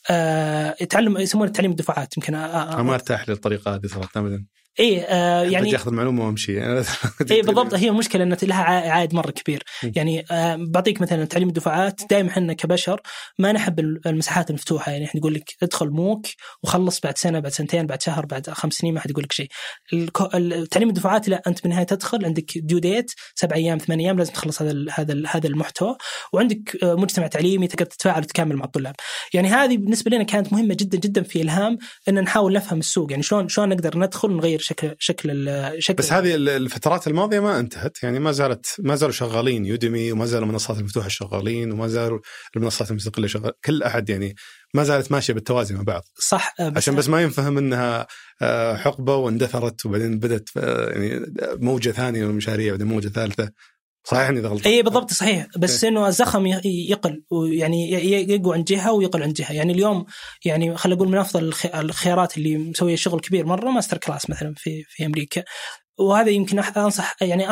آه يتعلم يسمونه التعليم الدفعات. يمكن أنا ما أرتاح للطريقة هذه صراحة ابدا. اي آه يعني ياخذ المعلومة وامشي اي بالضبط. هي المشكلة إن لها عائد مرة كبير. يعني آه بعطيك مثلا تعليم الدفعات. دائما إحنا كبشر ما نحب المساحات المفتوحة. يعني إحنا نقول لك ادخل موك وخلص بعد سنة بعد سنتين بعد شهر بعد خمس سنين ما حد يقول لك شيء. تعليم الدفعات لا أنت بالنهايه تدخل عندك ديو ديت سبع أيام ثمان أيام لازم تخلص هذا هذا هذا المحتوى. وعندك مجتمع تعليمي تقدر تتفاعل وتكمل مع الطلاب. يعني هذه بالنسبة لنا كانت مهمة جدا جدا في إلهام إن نحاول نفهم السوق. يعني شلون شلون نقدر ندخل ونغير شكل شكل شكل بس هذه الفترات الماضية ما انتهت. يعني ما زالت ما زالوا شغالين يوديمي وما زالوا المنصات المفتوحة شغالين وما زالوا المنصات المستقله شغال كل أحد يعني ما زالت ماشية بالتوازي مع بعض. صح آه، عشان بس ما ينفهم إنها آه، حقبة واندثرت وبعدين بدأت آه، يعني موجة ثانية من المشاريع وبعدين موجة ثالثة. صحيح إني غلطان اي بالضبط صحيح. بس إنه الزخم يقل ويعني يقوى عند جهة ويقل عند جهة. يعني اليوم يعني خلينا نقول من أفضل الخ- الخيارات اللي مسوية شغل كبير مرة MasterClass مثلا في في أمريكا. وهذا يمكن أح- أنصح يعني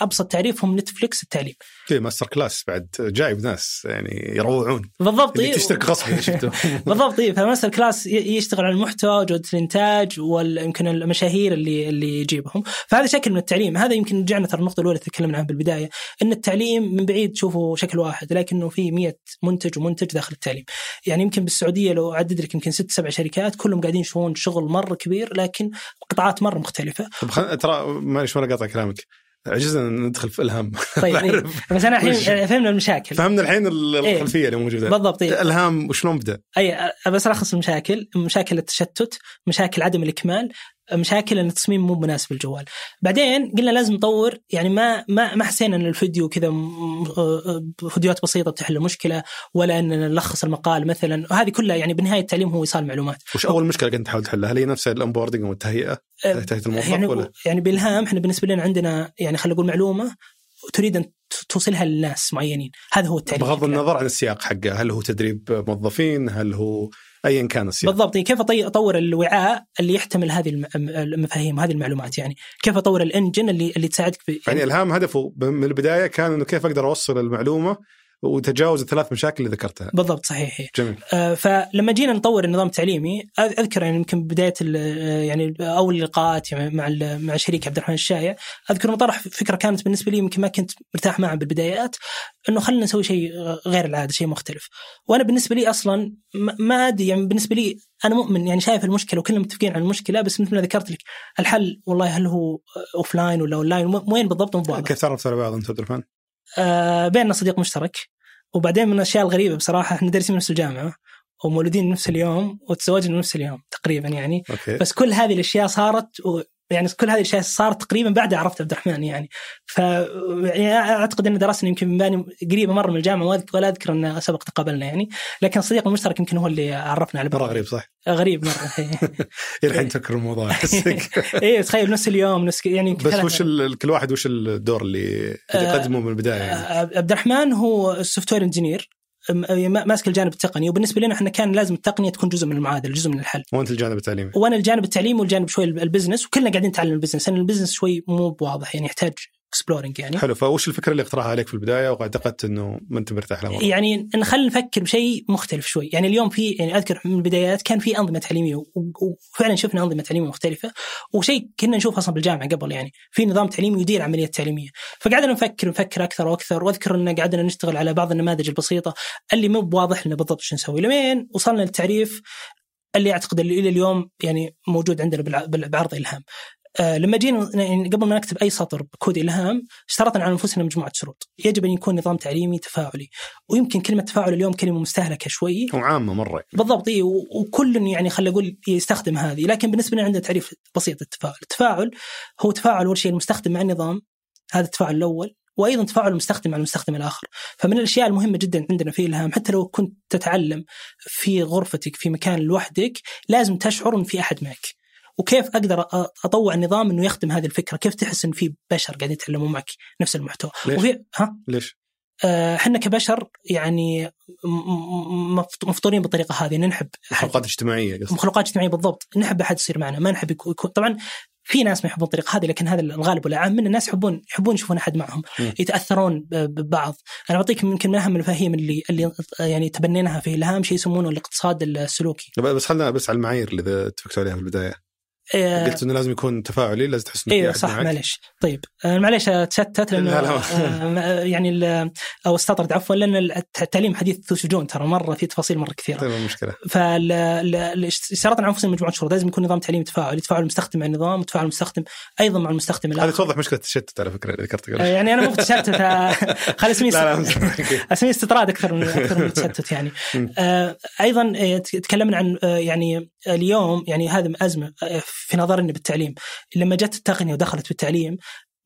أبسط تعريفهم Netflix التعليم. في MasterClass بعد جايب ناس يعني يروعون. بالضبط اللي إيه. تشترك غصب شفته بالضبط إيه. ف MasterClass يشتغل على المحتوى جوده الإنتاج ويمكن المشاهير اللي اللي يجيبهم. فهذا شكل من التعليم. هذا يمكن رجعنا ترى النقطة الأولى تكلمنا عنها بالبداية إن التعليم من بعيد تشوفه شكل واحد لكنه في 100 منتج ومنتج داخل التعليم. يعني يمكن بالسعودية لو اعدد لك يمكن ست سبع شركات كلهم قاعدين يسوون شغل مرة كبير لكن قطاعات مرة مختلفة. ترى معلش وأنا قاطع كلامك عجزنا ندخل في الهام طيب إيه. بس أنا الحين فهمنا المشاكل فهمنا الحين ال- إيه. الخلفية اللي موجودة بالضبط إيه. الهام وشلون بدا؟ أي بس ألخص المشاكل مشاكل التشتت مشاكل عدم الإكمال مشاكل إن التصميم مو مناسب للجوال بعدين قلنا لازم نطور يعني ما ما ما حسينا إن الفيديو كذا آه، فيديوهات بسيطة بتحل المشكلة ولا إن نلخص المقال مثلا وهذه كلها يعني بالنهاية التعليم هو ايصال معلومات وش أول مشكلة كنت تحاول تحلها؟ هل هي نفس ال onboarding أو التهيئة؟ آه، تهيئة الموظف يعني ولا؟ يعني بإلهام إحنا بالنسبة لنا عندنا يعني خلينا نقول معلومة تريد أن توصلها للناس معينين هذا هو التعليم بغض. النظر عن السياق حقه، هل هو تدريب موظفين؟ هل هو ايا كان السياق؟ بالضبط كيف أطي- أطور الوعاء اللي يحتمل هذه الم- المفاهيم هذه المعلومات يعني كيف أطور الإنجن اللي اللي تساعدك في يعني إلهام هدفه من البداية كان إنه كيف أقدر أوصل المعلومة وتجاوز الثلاث مشاكل اللي ذكرتها. بالضبط صحيح هي. جميل. آه، فلما جينا نطور النظام التعليمي أذكر يعني يمكن بداية آه، يعني أول اللقاءات يعني مع مع شريك عبد الرحمن الشايع أذكر إنه طرح فكرة كانت بالنسبة لي يمكن ما كنت مرتاح معها بالبدايات إنه خلينا نسوي شيء غير العادة شيء مختلف وأنا بالنسبة لي أصلا ما- أدري يعني بالنسبة لي أنا مؤمن يعني شايف المشكلة وكلنا متفقين على المشكلة بس مثل ما ذكرت لك الحل والله هل هو offline ولا اون لاين وين بالضبط مو كيف تعرفتوا على بعض أنت عبد الرحمن؟ آه بيننا صديق مشترك وبعدين من الأشياء الغريبة بصراحة إحنا دارسين نفس الجامعة ومولودين نفس اليوم وتزوجنا نفس اليوم تقريبا يعني okay. بس كل هذه الأشياء صارت يعني كل هذه الأشياء صارت تقريبا بعد عرفت عبد الرحمن يعني. ف يعني أعتقد إن درسنا يمكن من باني قريبة مرة من الجامعة ولا أذكر إن سبق تقابلنا يعني. لكن الصديق المشترك يمكن هو اللي عرفنا على بعض. مره غريب صح؟ غريب مرة إلى الحين تفكر الموضوع. احسك إيه تخيل نفس اليوم نفس يعني بس وش كل واحد وش الدور اللي اللي آه، يقدمه من البداية يعني؟ عبد الرحمن هو ال software engineer ماسك الجانب التقني. وبالنسبة لنا إحنا كان لازم التقنية تكون جزء من المعادلة جزء من الحل. وأنت الجانب التعليمي. وأنا الجانب التعليمي والجانب شوي ال business. وكلنا قاعدين نتعلم ال business. لأن ال business شوي مو بواضح يعني يحتاج اكسبلورنج يعني. حلو. فوش الفكرة اللي اقترحها عليك في البداية واعتقدت إنه ما انت مرتاح لها؟ يعني نخلي نفكر بشيء مختلف شوي. يعني اليوم في يعني أذكر من البدايات كان في أنظمة تعليمية وفعلا شفنا أنظمة تعليمية مختلفة. وشيء كنا نشوف أصلا بالجامعة قبل يعني. في نظام تعليمي يدير عمليات تعليمية. فقعدنا نفكر نفكر أكثر وأكثر. وأذكر إن قعدنا نشتغل على بعض النماذج البسيطة اللي مو بواضح لنا بالضبط شو نسوي. لمين وصلنا للتعريف اللي أعتقد اللي إلى اليوم يعني موجود عندنا بعرض إلهام. لما جينا يعني قبل ما نكتب أي سطر بكود الهام اشترطنا على أنفسنا مجموعة شروط، يجب أن يكون نظام تعليمي تفاعلي، ويمكن كلمة تفاعل اليوم كلمة مستهلكة شوي. وعامه مرة بالضبط إيه و- وكل يعني خلينا نقول يستخدم هذه. لكن بالنسبة لنا عندنا تعريف بسيط للتفاعل، التفاعل هو تفاعل أول شيء المستخدم مع النظام هذا التفاعل الأول وأيضا تفاعل المستخدم مع المستخدم الآخر، فمن الأشياء المهمة جدا عندنا في الهام حتى لو كنت تتعلم في غرفتك في مكان لوحدك لازم تشعر إن في أحد معك. وكيف أقدر أطوع النظام إنه يخدم هذه الفكرة؟ كيف تحس إن في بشر قاعدين يتعلمون معك نفس المحتوى؟ ليش؟ وفي ها ليش؟ آه، إحنا كبشر يعني مفطورين بالطريقة هذه إن نحب حلقات اجتماعية قصدي مخلوقات اجتماعية بالضبط نحب أحد يصير معنا ما نحب يكون طبعا في ناس ما يحبون الطريقة هذه لكن هذا الغالب والعام من الناس يحبون يحبون يشوفون أحد معهم. يتأثرون ببعض أنا بعطيك يمكن من أهم المفاهيم اللي اللي يعني تبنيناها في الهام شيء يسمونه الاقتصاد السلوكي بس خلنا بس على المعايير اللي اتفقتوا عليها في البداية قلت إنه لازم يكون تفاعلي لازم تحس إنه أيوه صح معك. معليش طيب آه، معليش اتشتت لأنه لا،. آه، يعني أو استطرد عفوا لأن التعليم حديث شجون ترى مرة في تفاصيل مرة كثيرة طيب المشكلة فاشترطنا على انفسنا مجموعة شروط لازم يكون نظام تعليمي تفاعلي تفاعل المستخدم مع النظام وتفاعل المستخدم أيضا مع المستخدم هذه الآخر توضح مشكلة التشتت على فكرة اللي ذكرتها آه، قبل يعني أنا مو بتشتت آه، خلي أسميه. أسميه استطراد أكثر من أكثر من التشتت يعني. آه أيضا آه، تكلمنا عن آه يعني اليوم يعني هذه أزمة آه، في نظرنا بالتعليم لما جت التقنية ودخلت بالتعليم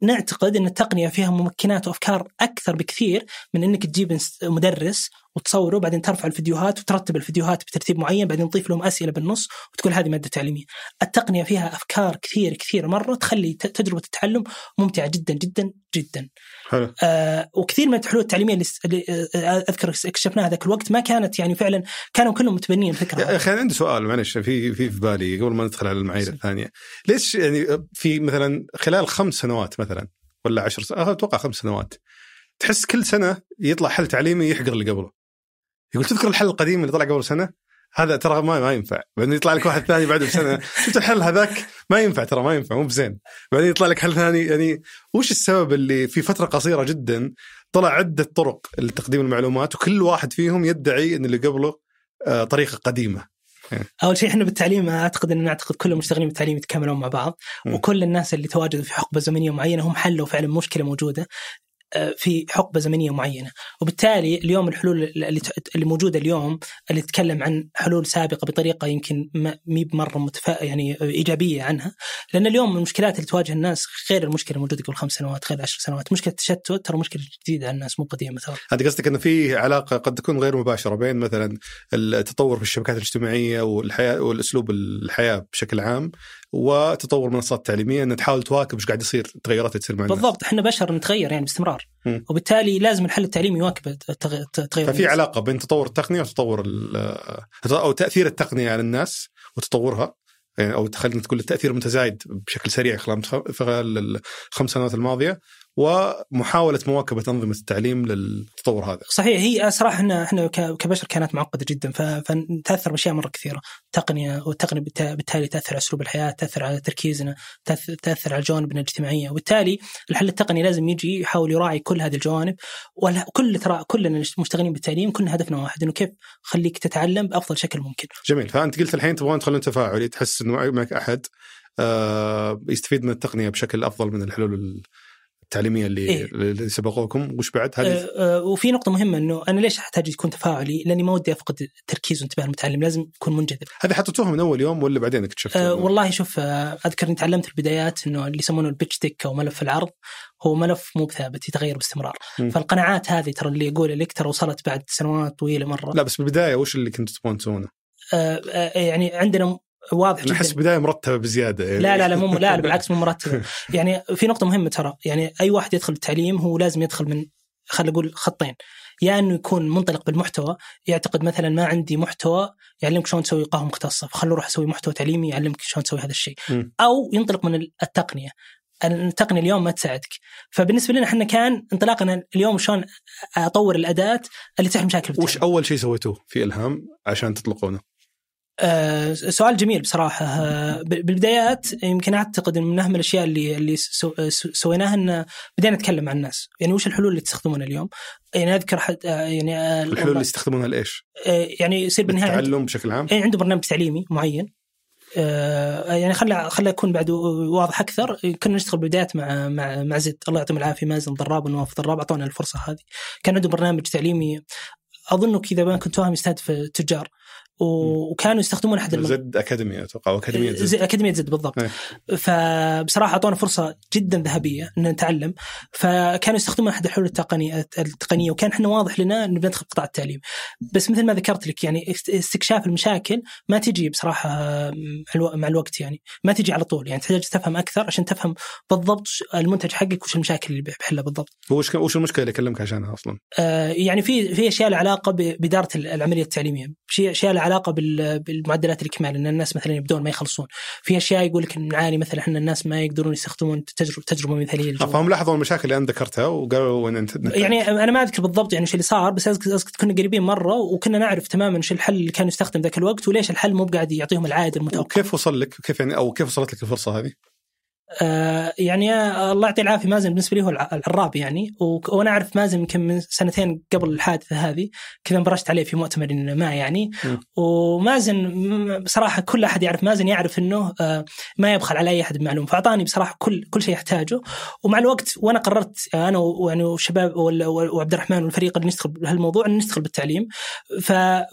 نعتقد إن التقنية فيها ممكنات وأفكار أكثر بكثير من إنك تجيب مدرس وتصوره بعدين ترفع الفيديوهات وترتب الفيديوهات بترتيب معين بعدين تضيف لهم أسئلة بالنص وتقول هذه مادة تعليمية. التقنية فيها أفكار كثير كثير مرة تخلي تجربة التعلم ممتعة جدا جدا جدا. حلو. آه وكثير من الحلول التعليمية اللي آه أذكر اكتشفناها ذاك الوقت ما كانت يعني فعلا كانوا كلهم متبنين الفكرة. يا أخي أنا عندي سؤال معلش في في في بالي قبل ما ندخل على المعايير الثانية. ليش يعني في مثلا خلال خمس سنوات مثلا ولا عشر سنوات أتوقع خمس سنوات تحس كل سنة يطلع حل تعليمي يحقر اللي قبله. يقول تذكر الحل القديم اللي طلع قبل سنة؟ هذا ترى ما ما ينفع. بعدين يطلع لك واحد ثاني بعده بسنة. شفت الحل هذاك؟ ما ينفع ترى ما ينفع مو بزين. بعدين يطلع لك حل ثاني يعني وش السبب اللي في فترة قصيرة جدا طلع عدة طرق لتقديم المعلومات وكل واحد فيهم يدعي إن اللي قبله آه، طريقة قديمة. أول شيء إحنا بالتعليم أعتقد إن نعتقد كل المشتغلين بالتعليم يتكاملون مع بعض. وكل الناس اللي تواجدوا في حقبة زمنية معينة هم حلوا فعلا مشكلة موجودة. في حقبة زمنية معينة. وبالتالي اليوم الحلول اللي موجودة اليوم اللي تتكلم عن حلول سابقة بطريقة يمكن مي بمره متفا يعني إيجابية عنها. لأن اليوم المشكلات اللي تواجه الناس غير المشكلة الموجودة قبل خمس سنوات غير عشر سنوات. مشكلة التشتت ترى مشكلة جديدة على الناس مو قديمة ترى. هذه قصدك إنه في علاقة قد تكون غير مباشرة بين مثلا التطور في الشبكات الاجتماعية والحياة والأسلوب الحياة بشكل عام وتطور المنصات التعليميه انها تحاول تواكب إيش قاعد يصير التغيرات تصير مع بالضبط إحنا بشر نتغير يعني باستمرار. م. وبالتالي لازم الحل التعليمي يواكب التغير. ففي علاقة بين تطور التقنية وتطور أو تأثير التقنية على الناس وتطورها. يعني أو خلينا تقول التأثير المتزايد بشكل سريع خلال الخمس سنوات الماضية. ومحاولة مواكبة أنظمة التعليم للتطور هذا. صحيح هي صراحة إحنا إحنا كبشر كانت معقدة جدا فنتأثر بأشياء مرة كثيرة، التقنيه والتقنية بالتالي تأثر على أسلوب الحياة، تأثر على تركيزنا، تأثر على الجوانب الاجتماعية، وبالتالي الحل التقني لازم يجي يحاول يراعي كل هذه الجوانب وكل ترى كلنا المشتغلين بالتعليم كلنا هدفنا واحد إنه كيف خليك تتعلم بأفضل شكل ممكن. جميل، فأنت قلت الحين تبغون تخلون تفاعلي تحس إنه معك أحد آه، يستفيد من التقنية بشكل أفضل من الحلول التعليمية اللي إيه؟ اللي سبقوكم وش بعد هذه أه أه وفي نقطة مهمة إنه أنا ليش أحتاج يكون تفاعلي؟ لأني ما ودي أفقد التركيز وانتباه المتعلم لازم يكون منجذب. هذه حطيتوها من أول يوم ولا بعدين اكتشفتوا؟ أه والله شوف أه أذكر إني تعلمت البدايات إنه اللي يسمونه البيتش تيك أو ملف العرض هو ملف مو بثابت يتغير باستمرار م. فالقناعات هذه ترى اللي يقول لك ترى وصلت بعد سنوات طويلة مرة لا بس بالبداية وش اللي كنتوا تبغون تسوونه؟ أه أه يعني عندنا واضح جدا أحس بداية مرتبة بزيادة يعني. لا لا لا مو لا بالعكس مو مرتبة يعني في نقطة مهمة ترى يعني أي واحد يدخل التعليم هو لازم يدخل من خلينا نقول خطين يا يعني إنه يكون منطلق بالمحتوى يعتقد مثلا ما عندي محتوى يعلمك شلون تسوي قهوه مختصه فخلوا أروح أسوي محتوى تعليمي يعلمك شلون تسوي هذا الشيء. أو ينطلق من التقنية التقنية اليوم ما تساعدك فبالنسبة لنا إحنا كان انطلاقنا اليوم شلون أطور الأداة اللي تحل مشاكل. وش أول شيء سويتوه في إلهام عشان تطلقونه؟ آه سؤال جميل بصراحة. آه بالبدايات يمكن أعتقد من أهم الأشياء اللي اللي سويناها أن بدينا نتكلم مع الناس. يعني وش الحلول اللي تستخدمونها اليوم؟ يعني أذكر حد آه يعني آه الحلول اللي يستخدمونها لإيش؟ آه يعني يصير بالنهاية التعلم بشكل عام؟ يعني عنده برنامج تعليمي معين. آه يعني خلى خلى يكون بعد واضح أكثر. كنا نشتغل بالبدايات مع مع مع زد. الله يعطيهم العافية. مازن ضراب ونواف ضراب أعطونا الفرصة هذه. كان عنده برنامج تعليمي. اظنه كذا ما كنت فاهم يستهدف التجار وكانوا يستخدمون أحد المن... زد اكاديمي أتوقع أكاديمية زد, أكاديمية زد بالضبط. أيه. فبصراحة أعطونا فرصة جدا ذهبية إن نتعلم. فكانوا يستخدمون أحد الحلول التقنيه التقنية وكان إحنا واضح لنا إنه بندخل قطاع التعليم. بس مثل ما ذكرت لك يعني استكشاف المشاكل ما تجي بصراحة مع الوقت يعني. ما تجي على طول يعني تحتاج تفهم أكثر عشان تفهم بالضبط المنتج حقك وش المشاكل اللي بيحلها بالضبط. وش وش المشكلة اللي أكلمك عشانها أصلا؟ آه يعني في في أشياء لها علاقة بإدارة العملية التعليمية. اشياء علاقة بالمعدلات الإكمال إن الناس مثلا يبدون ما يخلصون. في أشياء يقول لك نعاني مثلا إحنا الناس ما يقدرون يستخدمون تجربه تجربة مثالية فهم لاحظوا المشاكل اللي انت ذكرتها وقالوا إن أنت يعني أنا ما أذكر بالضبط يعني إيش اللي صار بس اذكر كنا قريبين مرة وكنا نعرف تماما إيش الحل اللي كان يستخدم ذاك الوقت وليش الحل مو قاعد يعطيهم العائد المتوقع. وكيف وصل لك؟ كيف يعني أو كيف وصلت لك الفرصة هذه؟ آه يعني الله يعطيه العافية مازن بالنسبة لي هو العراب يعني. وأنا أعرف مازن يمكن من سنتين قبل الحادثة هذه كذا انبرشت عليه في مؤتمر ما يعني. م. ومازن بصراحة كل أحد يعرف مازن يعرف إنه آه ما يبخل على أي أحد بمعلومه فأعطاني بصراحة كل كل شيء يحتاجه. ومع الوقت وأنا قررت أنا ويعني والشباب وعبد الرحمن والفريق اللي نشتغل بهالموضوع ان نشتغل بالتعليم.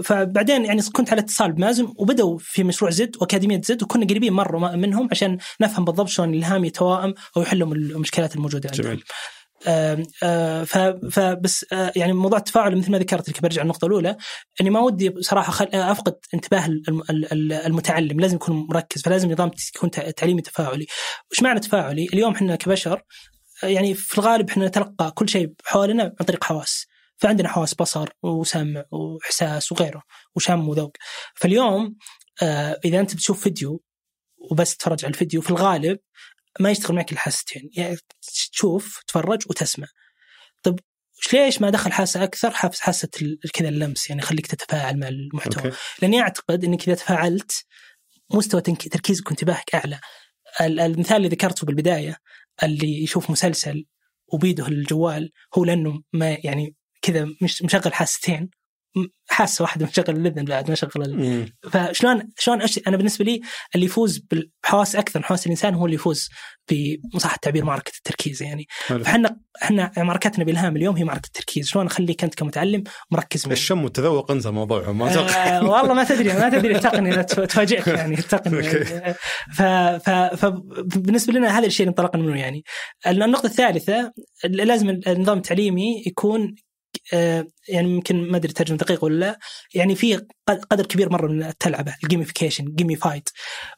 فبعدين يعني كنت على اتصال بمازن وبدأوا في مشروع زد وأكاديمية زد وكنا قريبين مرة منهم عشان نفهم بالضبط شلون الهام يتوائم أو يحلوا المشكلات الموجودة عندهم. جميل. آه آه فبس آه يعني موضوع التفاعل مثل ما ذكرت لك برجع النقطه الأولى إني ما ودي بصراحة خل أفقد انتباه المتعلم لازم يكون مركز فلازم نظام يكون تعليمي تفاعلي وش معنى تفاعلي اليوم إحنا كبشر يعني في الغالب إحنا نتلقى كل شيء حولنا عن طريق حواس فعندنا حواس بصر وسمع وإحساس وغيره وشم وذوق فاليوم آه إذا أنت بتشوف فيديو وبس تتفرج على الفيديو في الغالب ما يشتغل معك الحاستين. يعني تشوف تتفرج وتسمع. طيب ليش ما دخل حاسة أكثر؟ حاسة كذا اللمس يعني خليك تتفاعل مع المحتوى. أوكي. لأني أعتقد إنك إذا تفاعلت مستوى تركيزك وانتباهك أعلى. المثال اللي ذكرته بالبداية اللي يشوف مسلسل وبيده الجوال هو لأنه ما يعني كذا مش مشغل حاستين. حاسه واحدة مشغل الإذن بعد ما شغل ال... فشلون شلون أش... أنا بالنسبة لي اللي يفوز بالحواس أكثر من حواس الإنسان هو اللي يفوز بصح التعبير معركه التركيز يعني. فاحنا إحنا معركتنا بإلهام اليوم هي معركة التركيز. شلون أخليك أنت كمتعلم مركز معي. الشم والتذوق انسى موضوعهم ما آه والله ما تدري ما تدري التقنيه تفاجئك يعني التقنيه ف... ف... فبالنسبة لنا هذا الشيء اللي انطلقنا منه يعني. النقطة الثالثة لازم النظام التعليمي يكون يعني يمكن ما أدري ترجمة دقيقة ولا لا. يعني في قدر كبير مرة من التلعبة ال gamification gamified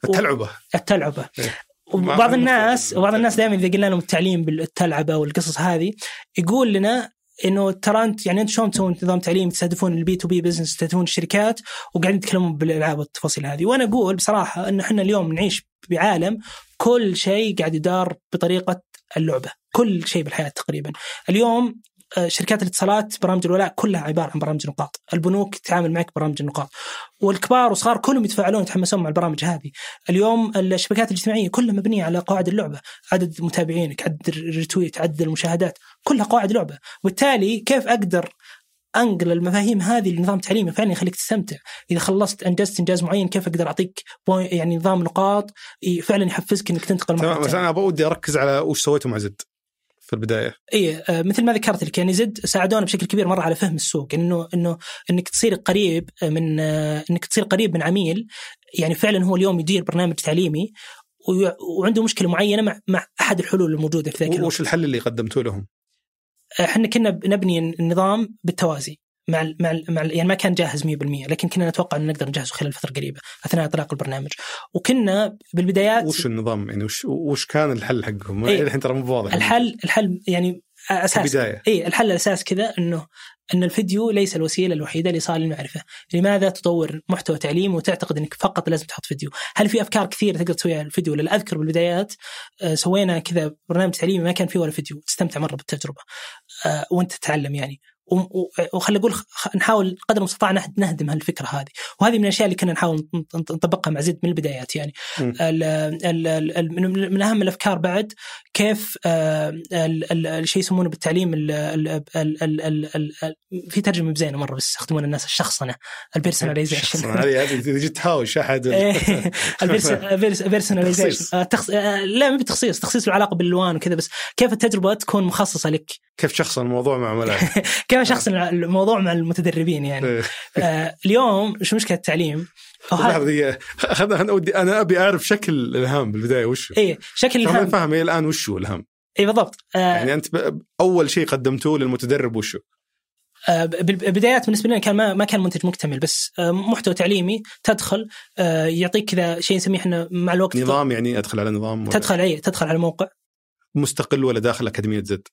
التلعبة. التلعبة. إيه. وبعض الناس وبعض الناس دائما إذا قلنا لهم التعليم بالتلعبة والقصص هذه يقول لنا إنه ترى أنت يعني أنت شلون تسوون نظام تعليم؟ تستهدفون ال B2B business تستهدفون الشركات وقاعدين تتكلمون بالألعاب والتفاصيل هذه. وأنا أقول بصراحة انه إحنا اليوم نعيش بعالم كل شيء قاعد يدار بطريقة اللعبة. كل شيء بالحياة تقريبا. اليوم شركات الاتصالات برامج الولاء كلها عبارة عن برامج نقاط، البنوك تتعامل معك برامج النقاط، والكبار والصغار كلهم يتفاعلون ويتحمسون مع البرامج هذه. اليوم الشبكات الاجتماعية كلها مبنية على قواعد اللعبة، عدد متابعينك، عدد الريتويت، عدد المشاهدات، كلها قواعد لعبة، وبالتالي كيف أقدر أنقل المفاهيم هذه لنظام تعليمي فعلا يخليك تستمتع؟ إذا خلصت أنجزت إنجاز معين كيف أقدر أعطيك يعني نظام نقاط فعلا يحفزك إنك تنتقل تمام بس أنا أبغى أركز على وش سويته مع زد. في البداية. إي آه، مثل ما ذكرت لك يعني زد ساعدونا بشكل كبير مرة على فهم السوق. يعني إنه إنه إنك تصير قريب من آه، إنك تصير قريب من عميل يعني فعلا هو اليوم يدير برنامج تعليمي وعنده مشكلة معينة مع مع أحد الحلول الموجودة في ذاك وش الحل اللي قدمتوه لهم؟ إحنا كنا نبني النظام بالتوازي. مع ال مع, ال مع ال يعني ما كان جاهز 100% لكن كنا نتوقع إنه نقدر نجهزه خلال فترة قريبة أثناء إطلاق البرنامج وكنا بالبدايات وش النظام يعني وش وش كان الحل حقهم؟ إيه الحين ترى مو واضح الحل الحل يعني أساس اي الحل الأساس كذا انه إن الفيديو ليس الوسيلة الوحيدة لايصال المعرفة، لماذا تطور محتوى تعليم وتعتقد إنك فقط لازم تحط فيديو؟ هل في أفكار كثيرة تقدر تسويها الفيديو؟ لأن أذكر بالبدايات آه، سوينا كذا برنامج تعليمي ما كان فيه ولا فيديو، تستمتع مرة بالتجربة آه، وأنت تتعلم يعني. وخلي أقول نحاول قدر المستطاع نهدم هالفكره هذه وهذه من الاشياء اللي كنا نحاول نطبقها مع زد من البدايات يعني ال ال ال من اهم الافكار بعد كيف الشيء يسمونه بالتعليم في ترجمه مو بزينه مره بس يستخدمون الناس الشخصنه ال personalization هذه تجي تهاوش احد ال personalization لا مو بتخصيص تخصيص له علاقه بالالوان وكذا بس كيف التجربه تكون مخصصه لك كيف شخص الموضوع مع عملاء كيف شخص الموضوع مع المتدربين يعني. إيه. آه اليوم شو مشكلة التعليم؟ لحظة أنا ودي أنا أبي أعرف شكل الإلهام بالبداية وش اي شكل الإلهام. فاهم إيه الآن وش هو الإلهام. اي بالضبط. آه يعني أنت أول شيء قدمتوه للمتدرب وش هو؟ آه بالبدايات بالنسبة لنا كان ما, ما كان منتج مكتمل بس آه محتوى تعليمي تدخل آه يعطيك كذا شيء نسميه إحنا مع الوقت. نظام يعني أدخل على نظام تدخل اي تدخل على موقع. مستقل ولا داخل أكاديمية زد؟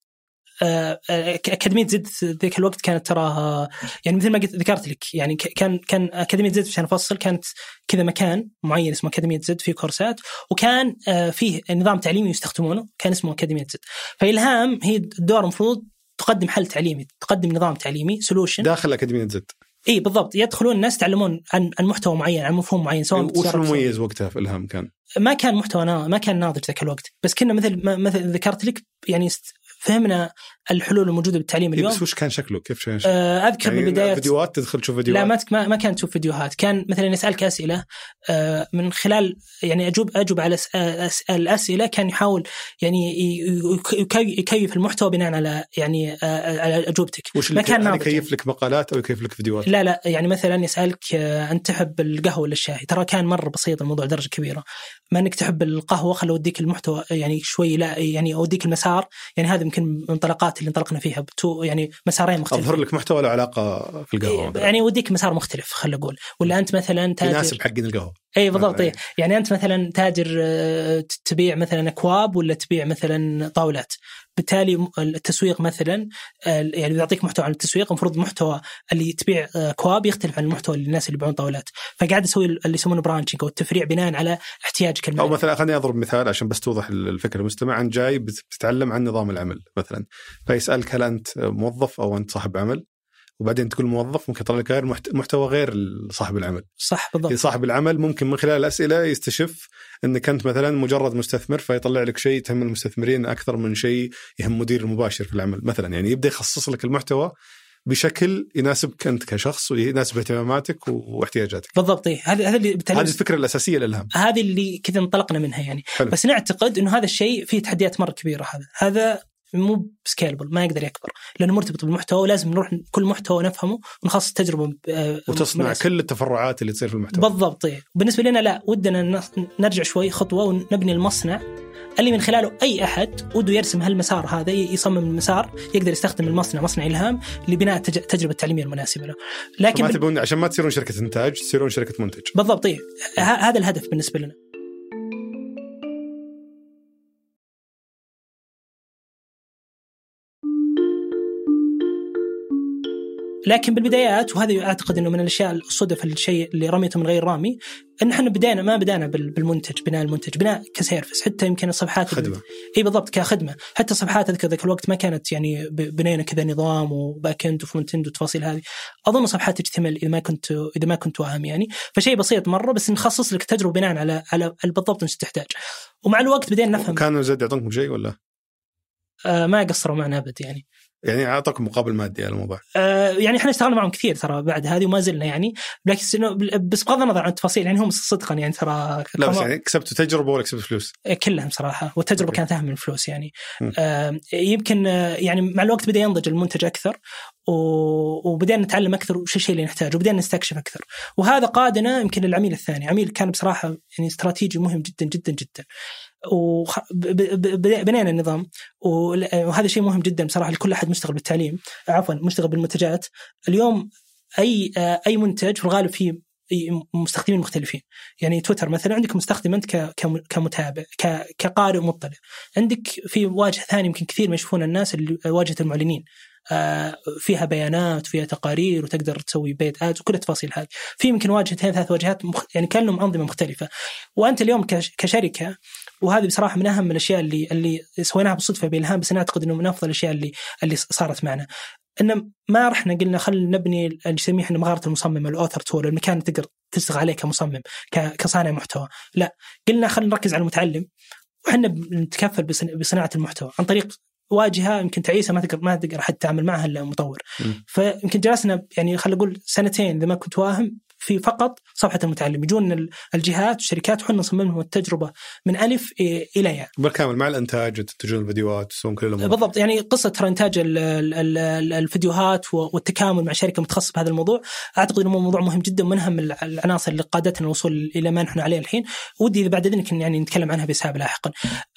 آه، آه، أكاديمية زد ذيك الوقت كانت تراها يعني مثل ما قلت ذكرت لك يعني كان كان أكاديمية زد عشان أفصل كانت كذا مكان معين اسمه أكاديمية زد فيه كورسات وكان آه، فيه نظام تعليمي يستخدمونه كان اسمه أكاديمية زد. فإلهام هي الدور المفروض تقدم حل تعليمي تقدم نظام تعليمي solution داخل أكاديمية زد. إي بالضبط. يدخلون الناس يتعلمون عن عن محتوى معين عن مفهوم معين سواء وش المميز وقتها في إلهام كان؟ ما كان محتوى ما كان ناضج ذاك الوقت. بس كنا مثل مثل ذكرت لك يعني فهمنا الحلول الموجودة بالتعليم إيه اليوم. بس وش كان شكله؟ كيف كان شكله؟ آه، أذكر يعني بالبداية فيديوهات تدخل تشوف فيديوهات. لا ما ما ما كانت تشوف فيديوهات. كان مثلا يسألك أسئلة آه، من خلال يعني اجوب أجوب على الاسئله كان يحاول يعني يكيف المحتوى بناء على يعني آه، على أجوبتك. وش ما اللي كان يعني يكيف لك مقالات أو يكيف لك فيديوهات؟ لا لا يعني مثلا يسألك انت تحب القهوة ولا الشاي؟ ترى كان مرة بسيط الموضوع درجة كبيرة. ما أنك تحب القهوة خل أوديك المحتوى يعني شوي لا يعني أوديك المسار. يعني هذه يمكن من المنطلقات اللي انطلقنا فيها بتو يعني مسارين مختلفين أظهر لك محتوى له علاقة في القهوة مثلاً. يعني يوديك مسار مختلف خل أقول ولا أنت مثلا تاجر يناسب حقين القهوة اي بالضبط مثلاً. إيه. يعني أنت مثلا تاجر آه، تبيع مثلا أكواب ولا تبيع مثلا طاولات بالتالي التسويق مثلا آه، يعني بيعطيك محتوى عن التسويق المفروض محتوى اللي تبيع آه، اكواب يختلف عن المحتوى اللي الناس اللي يبيعون طاولات. فقاعد أسوي اللي يسمونه branching أو التفريع بناء على احتياجك أو المالي مثلا خليني أضرب مثال عشان بس توضح الفكرة. المستمع انت جاي بت- بتتعلم عن نظام العمل مثلا. فيسألك هل أنت موظف أو أنت صاحب عمل؟ وبعدين تقول موظف ممكن يطلع لك غير محت- محتوى غير صاحب العمل صح بالضبط صاحب العمل ممكن من خلال الأسئلة يستشف إنك أنت مثلا مجرد مستثمر فيطلع لك شيء تهم المستثمرين أكثر من شيء يهم مدير المباشر في العمل مثلا يعني يبدأ يخصص لك المحتوى بشكل يناسبك أنت كشخص ويناسب اهتماماتك واحتياجاتك. بالضبط إيه. هذا هذا اللي هذه الفكرة الأساسية للالهام. هذه اللي كذا انطلقنا منها يعني حلو. بس نعتقد إنه هذا الشيء فيه تحديات مرة كبيرة هذا هذا مو سكيلبل ما يقدر يكبر لأنه مرتبط بالمحتوى ولازم نروح كل محتوى نفهمه ونخصص تجربة آه، وتصنع مناسبة. كل التفرعات اللي تصير في المحتوى. بالضبط إيه. بالنسبة لنا لا ودنا نرجع شوي خطوة ونبني المصنع اللي من خلاله أي أحد وده يرسم هالمسار هذا يصمم المسار يقدر يستخدم المصنع مصنع إلهام لبناء التج- التجربه التعليميه المناسبة له لكن ما تبون عشان ما تصيرون شركة إنتاج تصيرون شركة منتج. بالضبط إيه. هذا الهدف بالنسبة لنا لكن بالبدايات وهذه أعتقد إنه من الأشياء الصدف الشيء اللي رميته من غير رامي إن إحنا بدينا ما بدانا بال- بالمنتج بناء المنتج بناء ك service حتى يمكن الصفحات خدمة. إي بالضبط كخدمة. حتى الصفحات أذكر ذاك الوقت ما كانت يعني بنينا كذا نظام و back end و front end والتفاصيل هذه. أظن صفحات H إذا ما كنت إذا ما كنت واهم يعني. فشيء بسيط مرة بس نخصص لك تجربة بناء على على بالضبط إيش تحتاج. ومع الوقت بدينا نفهم. كانوا زاد يعطونكم شيء ولا؟ آه ما قصروا معنا أبد يعني. يعني اعطاكم مقابل مادي على الموضوع. آه يعني إحنا اشتغلنا معهم كثير ترى بعد هذه وما زلنا يعني بس بس بغض النظر عن التفاصيل يعني هم صدقا يعني ترى لا بس يعني كسبتوا تجربة ولا كسبتوا فلوس؟ كلهم صراحة والتجربة أوكي. كانت أهم من الفلوس يعني م. آه يمكن آه يعني مع الوقت بدأ ينضج المنتج أكثر و- وبدأنا نتعلم أكثر وش الشيء اللي نحتاجه وبدأنا نستكشف أكثر وهذا قادنا يمكن للعميل الثاني عميل كان بصراحة يعني استراتيجي مهم جدا جدا جدا وبنينا النظام. وهذا شيء مهم جدا بصراحة لكل أحد مشتغل بالتعليم. عفوا مشتغل بالمنتجات اليوم أي أي منتج في الغالب فيه مستخدمين مختلفين. يعني تويتر مثلا عندك مستخدم أنت كمتابع كقارئ مطلع. عندك في واجهه ثانية يمكن كثير ما يشوفونها الناس اللي واجهة المعلنين. آه، فيها بيانات وفيها تقارير وتقدر تسوي بيت ادز وكل التفاصيل هذه. في يمكن واجهتين ثلاث واجهات. يعني كأنهم أنظمة مختلفة. وأنت اليوم كش... كشركة وهذه بصراحة من أهم الأشياء اللي اللي سويناها بالصدفه بالهام بس أنا أعتقد إنه من أفضل الأشياء اللي اللي صارت معنا. إن ما رحنا قلنا خلينا نبني اللي نسميه إحنا مهارة المصمم الاوثر تول المكان اللي تقدر تشتغل عليه كمصمم كصانع محتوى. لا قلنا خلينا نركز على المتعلم. وحنا بنتكفل بصن- بصناعة المحتوى. عن طريق واجهة يمكن تعيسه ما تقدر ما تقدر احد تتعامل معها إلا مطور. فيمكن جلسنا يعني خلينا نقول سنتين إذا ما كنت واهم في فقط صفحة المتعلم. يجون ال- الجهات والشركات وحنا نصمم لهم التجربة من ألف إلى ياء. بالكامل مع الإنتاج تنتجون الفيديوهات تسوون كل الأمور. بالضبط. يعني قصة ترى إنتاج ال- ال- ال- الفيديوهات والتكامل مع شركة متخصصة بهذا الموضوع أعتقد إنه موضوع مهم جدا ومن أهم الع- العناصر اللي قادتنا الوصول إلى ما نحن عليه الحين. ودي بعد إذنك يعني نتكلم عنها باسهاب لاحقا.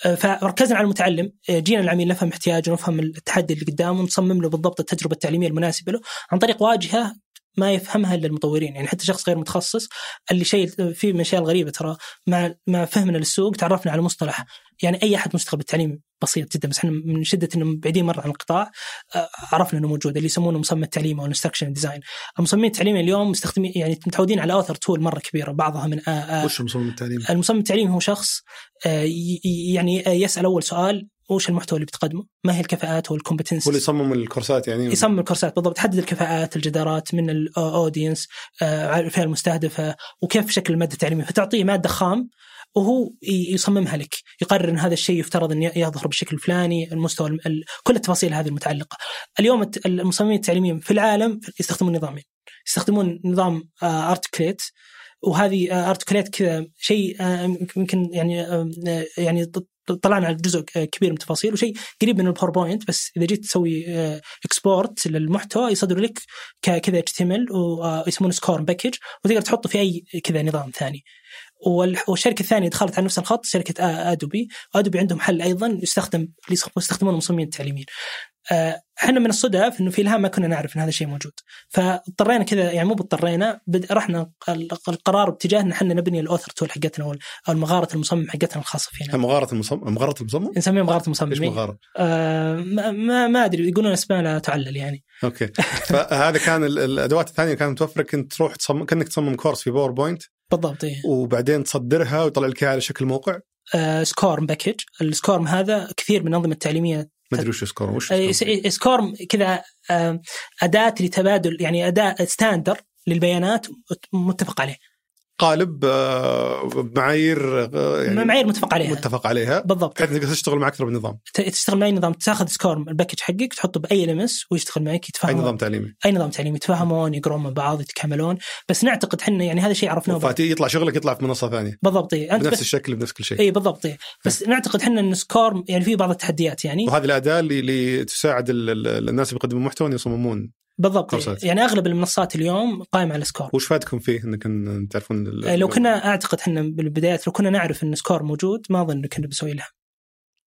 آه، فركزنا على المتعلم. آه، جينا العميل نفهم احتياجه ونفهم التحدي اللي قدامه ونصمم له بالضبط التجربة التعليمية المناسبة له عن طريق واجهة ما يفهمها إلا المطورين. يعني حتى شخص غير متخصص اللي شيء في من الاشياء الغريبه ترى مع مع فهمنا للسوق تعرفنا على مصطلح. يعني أي أحد مشتغل بالتعليم بسيط جدا بس إحنا من شدة إنه بعيدين مرة عن القطاع آه، عرفنا إنه موجود اللي يسمونه مصمم التعليم أو ال instruction design المصممين التعليمي اليوم مستخدمين يعني متعودين على author tool مرة كبيرة بعضها من آه، آه، وش مصمم التعليم؟ المصمم التعليمي هو شخص يعني يسأل أول سؤال وش المحتوى اللي بتقدمه؟ ما هي الكفاءات وال competence هو اللي يصمم الكورسات يعني. يصمم الكورسات بالضبط. تحدد الكفاءات الجدارات من ال audience الفئة المستهدفة وكيف شكل المادة التعليمية. فتعطيه مادة خام وهو يصممها لك. يقرر إن هذا الشيء يفترض إن يظهر بالشكل الفلاني المستوى ال... كل التفاصيل هذه المتعلقة. اليوم المصممين التعليميين في العالم يستخدمون نظامين. يستخدمون نظام Articulate وهذه Articulate كذا شيء يمكن يعني يعني طلعنا على جزء كبير من التفاصيل وشيء قريب من ال PowerPoint بس إذا جيت تسوي export للمحتوى يصدر لك كذا HTML ويسمونه SCORM package وتقدر تحطه في أي كذا نظام ثاني. والشركة الثانية دخلت على نفس الخط شركة Adobe Adobe عندهم حل أيضا يستخدم يستخدمونه المصممين التعليميين. إحنا من الصدف إنه في الهام ما كنا نعرف إن هذا الشيء موجود. فاضطرينا كذا يعني مو اضطرينا رحنا القرار باتجاه ان إحنا نبني ال author tool حقتنا أو المغارة المصمم حقتنا الخاصة فينا. مغارة المصمم مغارة المصمم؟ نسميها مغارة المصمم إيش مغارة؟ آه ما, ما أدري يقولون اسمها لا تعلل يعني. okay. فهذا كان الأدوات الثانية كانت متوفرة كنت تروح تصمم كأنك تصمم كورس في PowerPoint بالضبط إيه. وبعدين تصدرها ويطلع لك على شكل موقع؟ آه SCORM package ال SCORM هذا كثير من الأنظمة التعليمية ما ادري وش SCORM وش SCORM كذا أداة لتبادل يعني أداة standard للبيانات متفق عليه. قالب بمعايير يعني معايير متفق عليها. متفق عليها. بالضبط. بحيث إنك تشتغل مع أكثر من نظام. تشتغل مع أي نظام تاخذ SCORM ال package حقك تحطه بأي LMS ويشتغل معك يتفاهمون. أي نظام تعليمي. أي نظام تعليمي يتفاهمون يقرون مع بعض يتكاملون. بس نعتقد إحنا يعني هذا شيء عرفناه فاتي يطلع شغلك يطلع في منصة ثانية. بالضبط إيه. بنفس الشكل بنفس كل شيء. اي بالضبط إيه. بس نعتقد إحنا إن SCORM يعني في بعض التحديات يعني. وهذه الأداة اللي, اللي تساعد الناس اللي يقدمون محتوى يصممون. بالضبط كورسات. يعني أغلب المنصات اليوم قائمه على SCORM وش فادكم فيه انكم تعرفون لو كنا أعتقد إحنا بالبدايات لو كنا نعرف إن SCORM موجود ما أظن كنا بنسوي لها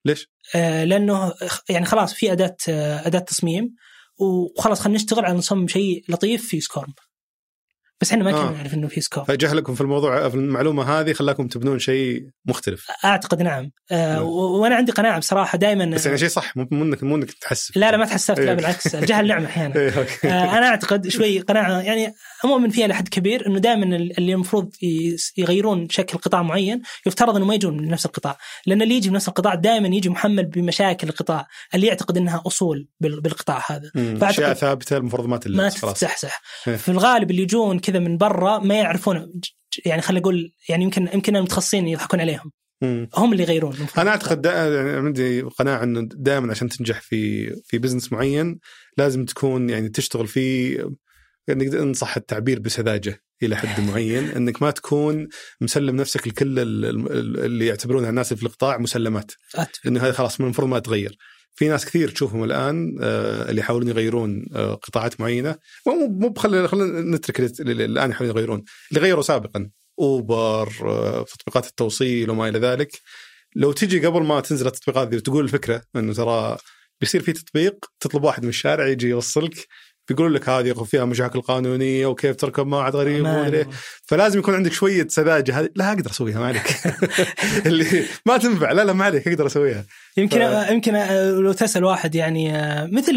ليش؟ آه لأنه يعني خلاص في أداة آه أداة تصميم وخلاص خلينا نشتغل على نصمم شيء لطيف في SCORM بس إحنا ما كنا آه. نعرف إنه في SCORM فجهلكم في الموضوع في المعلومة هذه خلاكم تبنون شيء مختلف. أعتقد نعم. آه وأنا عندي قناعة بصراحة دائما بس يعني شيء صح مو انك مو إنك تحسف لا لا ما تحسفت لا إيه. بالعكس الجهل نعمة أحيانا. إيه، آه أنا أعتقد شوي قناعة يعني مؤمن فيها لحد كبير إنه دائما اللي المفروض يغيرون شكل قطاع معين يفترض إنه ما يجون من نفس القطاع. لأن اللي يجي من نفس القطاع دائما يجي محمل بمشاكل القطاع اللي يعتقد إنها أصول بالقطاع هذا. أشياء ثابتة المفروض ما ما تستحسح. في الغالب اللي يجون كذا من برا ما يعرفون يعني خلينا نقول يعني يمكن يمكن المتخصصين يضحكون عليهم. مم. هم اللي يغيرون. أنا أعتقد يعني عندي قناعة إنه دائما عشان تنجح في في بزنس معين لازم تكون يعني تشتغل فيه يعني انصح التعبير بسذاجة إلى حد معين إنك ما تكون مسلم نفسك لكل اللي يعتبرونها الناس في القطاع مسلمات. انه هذا خلاص من المفروض ما تغير. في ناس كثير تشوفهم الآن اللي يحاولون يغيرون قطاعات معينة. مو مو خلينا نترك اللي الآن يحاولون يغيرون. اللي غيروا سابقا أوبر تطبيقات التوصيل وما إلى ذلك. لو تجي قبل ما تنزل التطبيقات ذي وتقول الفكرة إنه ترى بيصير في تطبيق تطلب واحد من الشارع يجي يوصلك بيقولوا لك هذه فيها مشاكل قانونية وكيف تركب مع غريب ومدري فلازم يكون عندك شوية سذاجة. هذه لا أقدر أسويها ما عليك. اللي ما تنفع لا لا ما عليك أقدر أسويها. يمكن ف... يمكن لو تسأل واحد يعني مثل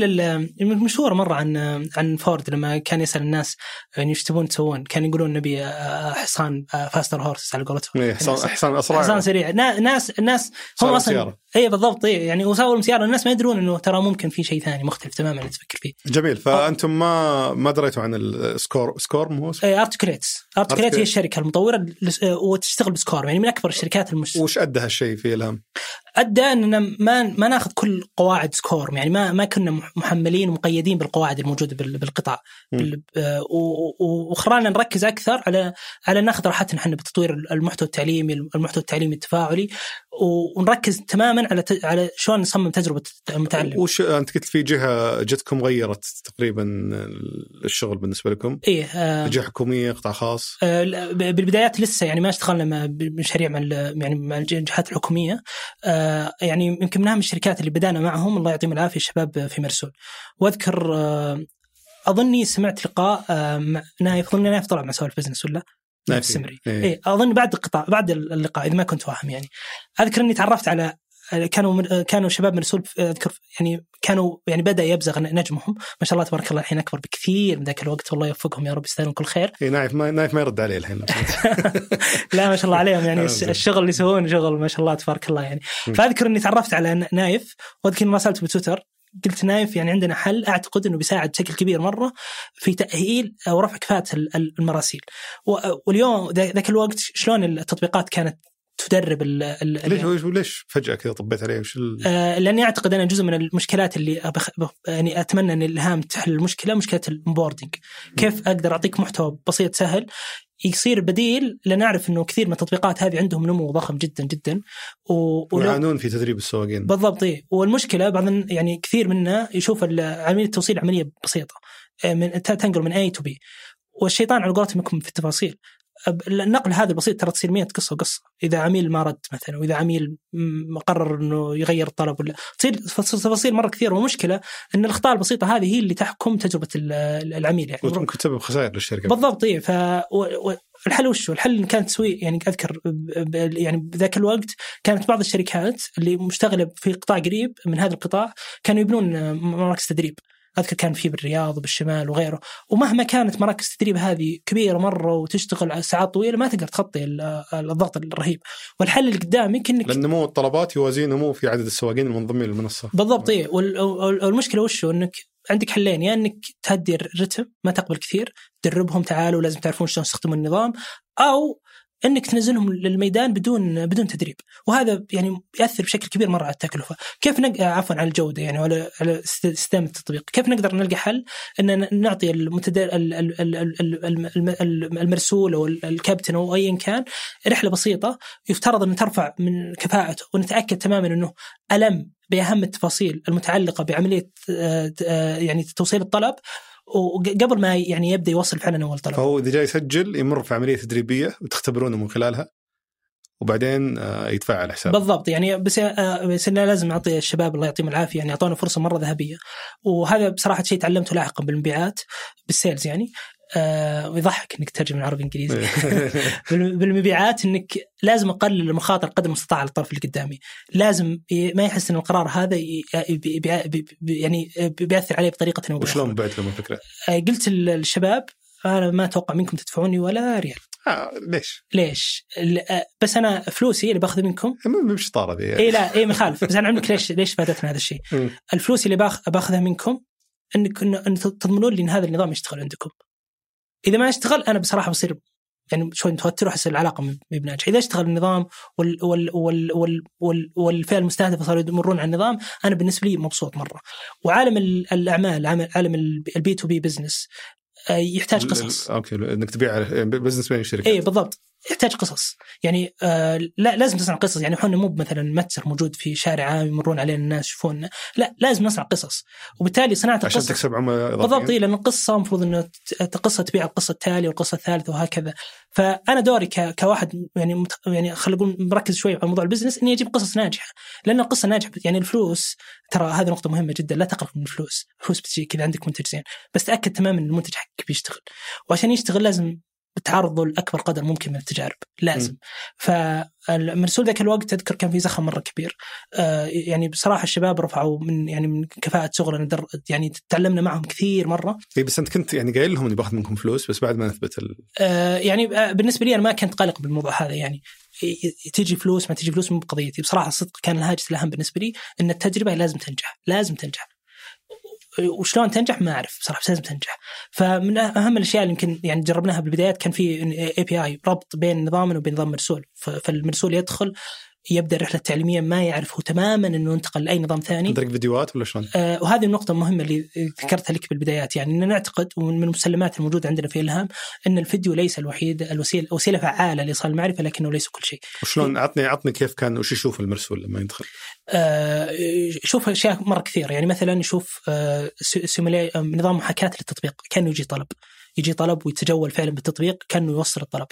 المشهور مرة عن عن فورد لما كان يسأل الناس يعني إيش تبون تسوون؟ كان يقولون نبي حصان faster horse على قولتهم. حصان حصان أسرع. حصان سريع. ناس الناس هم أصلا اي بالضبط. اي يعني وساووا سيارة. الناس ما يدرون إنه ترى ممكن في شيء ثاني مختلف تماما اللي تفكر فيه. جميل. فأنتم ما ما دريتوا عن ال SCORM SCORM مو اي Articulate Articulate هي الشركة المطورة وتشتغل ب SCORM. يعني من أكبر الشركات المش... وش ادى هالشيء في إلهام؟ ادى إننا ما ما ناخذ كل قواعد سكور يعني ما ما كنا محملين ومقيدين بالقواعد الموجودة بالقطاع وخلانا نركز أكثر على على ناخذ راحتنا إحنا بتطوير المحتوى التعليمي المحتوى التعليمي التفاعلي. ونركز تماما على ت... على شلون نصمم تجربة المتعلم. وش أنت قلت في جهة جتكم غيرت تقريبا الشغل بالنسبة لكم؟ إيه آه جهة حكومية قطاع خاص؟ آه بالبدايات لسه يعني ما اشتغلنا بمشاريع مع يعني مع الجهات الحكومية آه يعني يمكن من أهم الشركات اللي بدأنا معهم الله يعطيهم العافية الشباب في مرسول وأذكر آه أظني سمعت لقاء آه نايف اظن نايف طلع مع سوالف بزنس ولا؟ السمري. إيه. إيه أظن بعد القطاع بعد اللقاء إذا ما كنت واهم يعني. أذكر إني تعرفت على كانوا من كانوا شباب مرسول أذكر يعني كانوا يعني بدأ يبزغ نجمهم. ما شاء الله تبارك الله الحين أكبر بكثير من ذاك الوقت. والله يوفقهم يا رب يستاهلون كل خير. اي نايف ما نايف ما يرد عليه الحين. لا ما شاء الله عليهم يعني. الشغل اللي يسوونه شغل ما شاء الله تبارك الله يعني. فأذكر إني تعرفت على نايف. وأذكر ما راسلته بتويتر. قلت نايف يعني عندنا حل. أعتقد إنه بيساعد بشكل كبير مرة في تأهيل أو رفع كفاءة المراسيل. واليوم ذاك الوقت شلون التطبيقات كانت تدرب ال ال ليش ليش فجأة كذا طبيت عليه؟ وش ال... آه لأني أعتقد أنا جزء من المشكلات اللي أبخ... يعني أتمنى أن الهام تحل المشكلة مشكلة ال onboarding كيف أقدر أعطيك محتوى بسيط سهل يصير بديل لأن اعرف إنه كثير من التطبيقات هذه عندهم نمو ضخم جدا جدا. و... ويعانون في تدريب السواقين. بالضبط إيه. والمشكلة بعض يعني كثير منا يشوف عملية التوصيل عملية بسيطة آه، من تنقل من اي تو بي والشيطان على قولتهم يكون في التفاصيل. النقل هذا البسيط ترى تصير 100 قصة وقصة. إذا عميل ما رد مثلا وإذا عميل قرر إنه يغير الطلب ولا تصير تفاصيل مرة كثيره والمشكلة إن الأخطاء البسيطة هذه هي اللي تحكم تجربة العميل يعني. ممكن تسبب خسائر للشركة. بالضبط اي ف الحل وش الحل إن كانت تسويق يعني أذكر يعني بذاك الوقت كانت بعض الشركات اللي مشتغلة في قطاع قريب من هذا القطاع كانوا يبنون مراكز تدريب. أذكر كان في بالرياض وبالشمال وغيره. ومهما كانت مراكز التدريب هذه كبيرة مرة وتشتغل ساعات طويلة ما تقدر تغطي الضغط الرهيب. والحل اللي قدامك إنك لأن نمو الطلبات يوازي نمو في عدد السواقين المنضمين للمنصة. بالضبط اي والمشكلة وش إنك عندك حلين يا يعني إنك تهدي الرتم ما تقبل كثير تدربهم تعالوا لازم تعرفون شلون تستخدموا النظام أو إنك تنزلهم للميدان بدون بدون تدريب. وهذا يعني يأثر بشكل كبير مرة على التكلفة. كيف نق... عفوا على الجودة يعني وعلى على استدامه التطبيق. كيف نقدر نلقى حل؟ إن نعطي المتدر... المرسول أو الكابتن أو ايا كان رحلة بسيطة يفترض أن ترفع من كفاءته ونتأكد تماما إنه ألم بأهم التفاصيل المتعلقة بعملية آه، آه، يعني توصيل الطلب. وقبل ما يعني يبدأ يوصل فعلا أول طلب. فهو إذا جاي يسجل يمر في عملية تدريبية وتختبرونه من خلالها وبعدين آه، يدفع على حساب بالضبط يعني بس آه، بس أنا لازم أعطي الشباب الله يعطيهم العافية يعني أعطونا فرصة مرة ذهبية. وهذا بصراحة شيء تعلمته لاحقا بالمبيعات بالسيلز يعني. آه ويضحك إنك تترجم من عربي انجليزي بالمبيعات إنك لازم أقلل المخاطر قدر المستطاع على الطرف اللي قدامي لازم ما يحس إن القرار هذا يعني بيأثر عليه بطريقة أو وشلون بعت لهم الفكرة؟ آه قلت للشباب أنا ما أتوقع منكم تدفعوني ولا ريال آه ليش؟ ليش؟ آه، بس أنا فلوسي اللي باخذ منكم مش طارة ذي اي لا اي مخالف بس أنا عندك ليش ليش فادتنا هذا الشيء؟ الفلوس اللي باخذها منكم إنك ان تضمنون لي إن هذا النظام يشتغل عندكم. إذا ما أشتغل أنا بصراحة بصير يعني شوي متوتر وأحس العلاقة مو بناجحة، إذا أشتغل النظام وال وال وال وال وال والفئة المستهدفة صاروا يمرون على النظام، أنا بالنسبة لي مبسوط مرة. وعالم الأعمال عالم ال B to B business يحتاج قصص. okay إنك تبيع business بين الشركات. اي بالضبط. يحتاج قصص. يعني آه لا لازم تصنع قصص. يعني إحنا مو مثلا متجر موجود في شارع عام يمرون علينا الناس يشوفوننا لا لازم نصنع قصص. وبالتالي صناعة عشان القصص تكسب عملاء بالضبط لأن القصة المفروض إنه قصة تبيع القصة التالية والقصة الثالثة وهكذا. فأنا دوري كواحد يعني مت... يعني خلينا نقول مركز شوي على موضوع البزنس إني أجيب قصص ناجحة. لأن القصة ناجحة يعني الفلوس ترى هذه نقطة مهمة جدا. لا تقلق من الفلوس. الفلوس بتجي كذا عندك منتج زين. بس تأكد تماما إن المنتج حقك بيشتغل. وعشان يشتغل لازم بتعرضه لأكبر قدر ممكن من التجارب لازم. م. فالمرسول ذاك الوقت اذكر كان في زخم مرة كبير. آه يعني بصراحة الشباب رفعوا من يعني من كفاءة شغلنا در يعني تعلمنا معهم كثير مرة. اي بس أنت كنت يعني قايل لهم إني باخذ منكم فلوس بس بعد ما نثبت ال... آه يعني آه بالنسبة لي أنا ما كنت قلق بالموضوع هذا يعني. تيجي فلوس ما تيجي فلوس مو بقضيتي. بصراحة الصدق كان الهاجس الأهم بالنسبة لي إن التجربة لازم تنجح لازم تنجح. وشلون تنجح ما أعرف بصراحه بس لازم تنجح. فمن أهم الأشياء اللي يمكن يعني جربناها بالبدايات كان في API ربط بين نظامنا وبين نظام مرسول. فالمرسول يدخل يبدأ الرحلة التعليمية ما يعرف هو تماما إنه ينتقل لأي نظام ثاني عندك فيديوهات ولا شلون؟ آه وهذه النقطة المهمه اللي ذكرتها لك بالبدايات يعني ان نعتقد ومن المسلمات الموجودة عندنا في إلهام إن الفيديو ليس الوحيد الوسيلة وسيلة فعالة لإيصال المعرفة لكنه ليس كل شيء. وشلون عطني عطني كيف كان وش يشوف المرسول لما يدخل؟ آه يشوف أشياء مرة كثيرة يعني مثلا يشوف آه نظام محاكاه للتطبيق كانه يجي طلب يجي طلب ويتجول فعلا بالتطبيق كانه يوصل الطلب.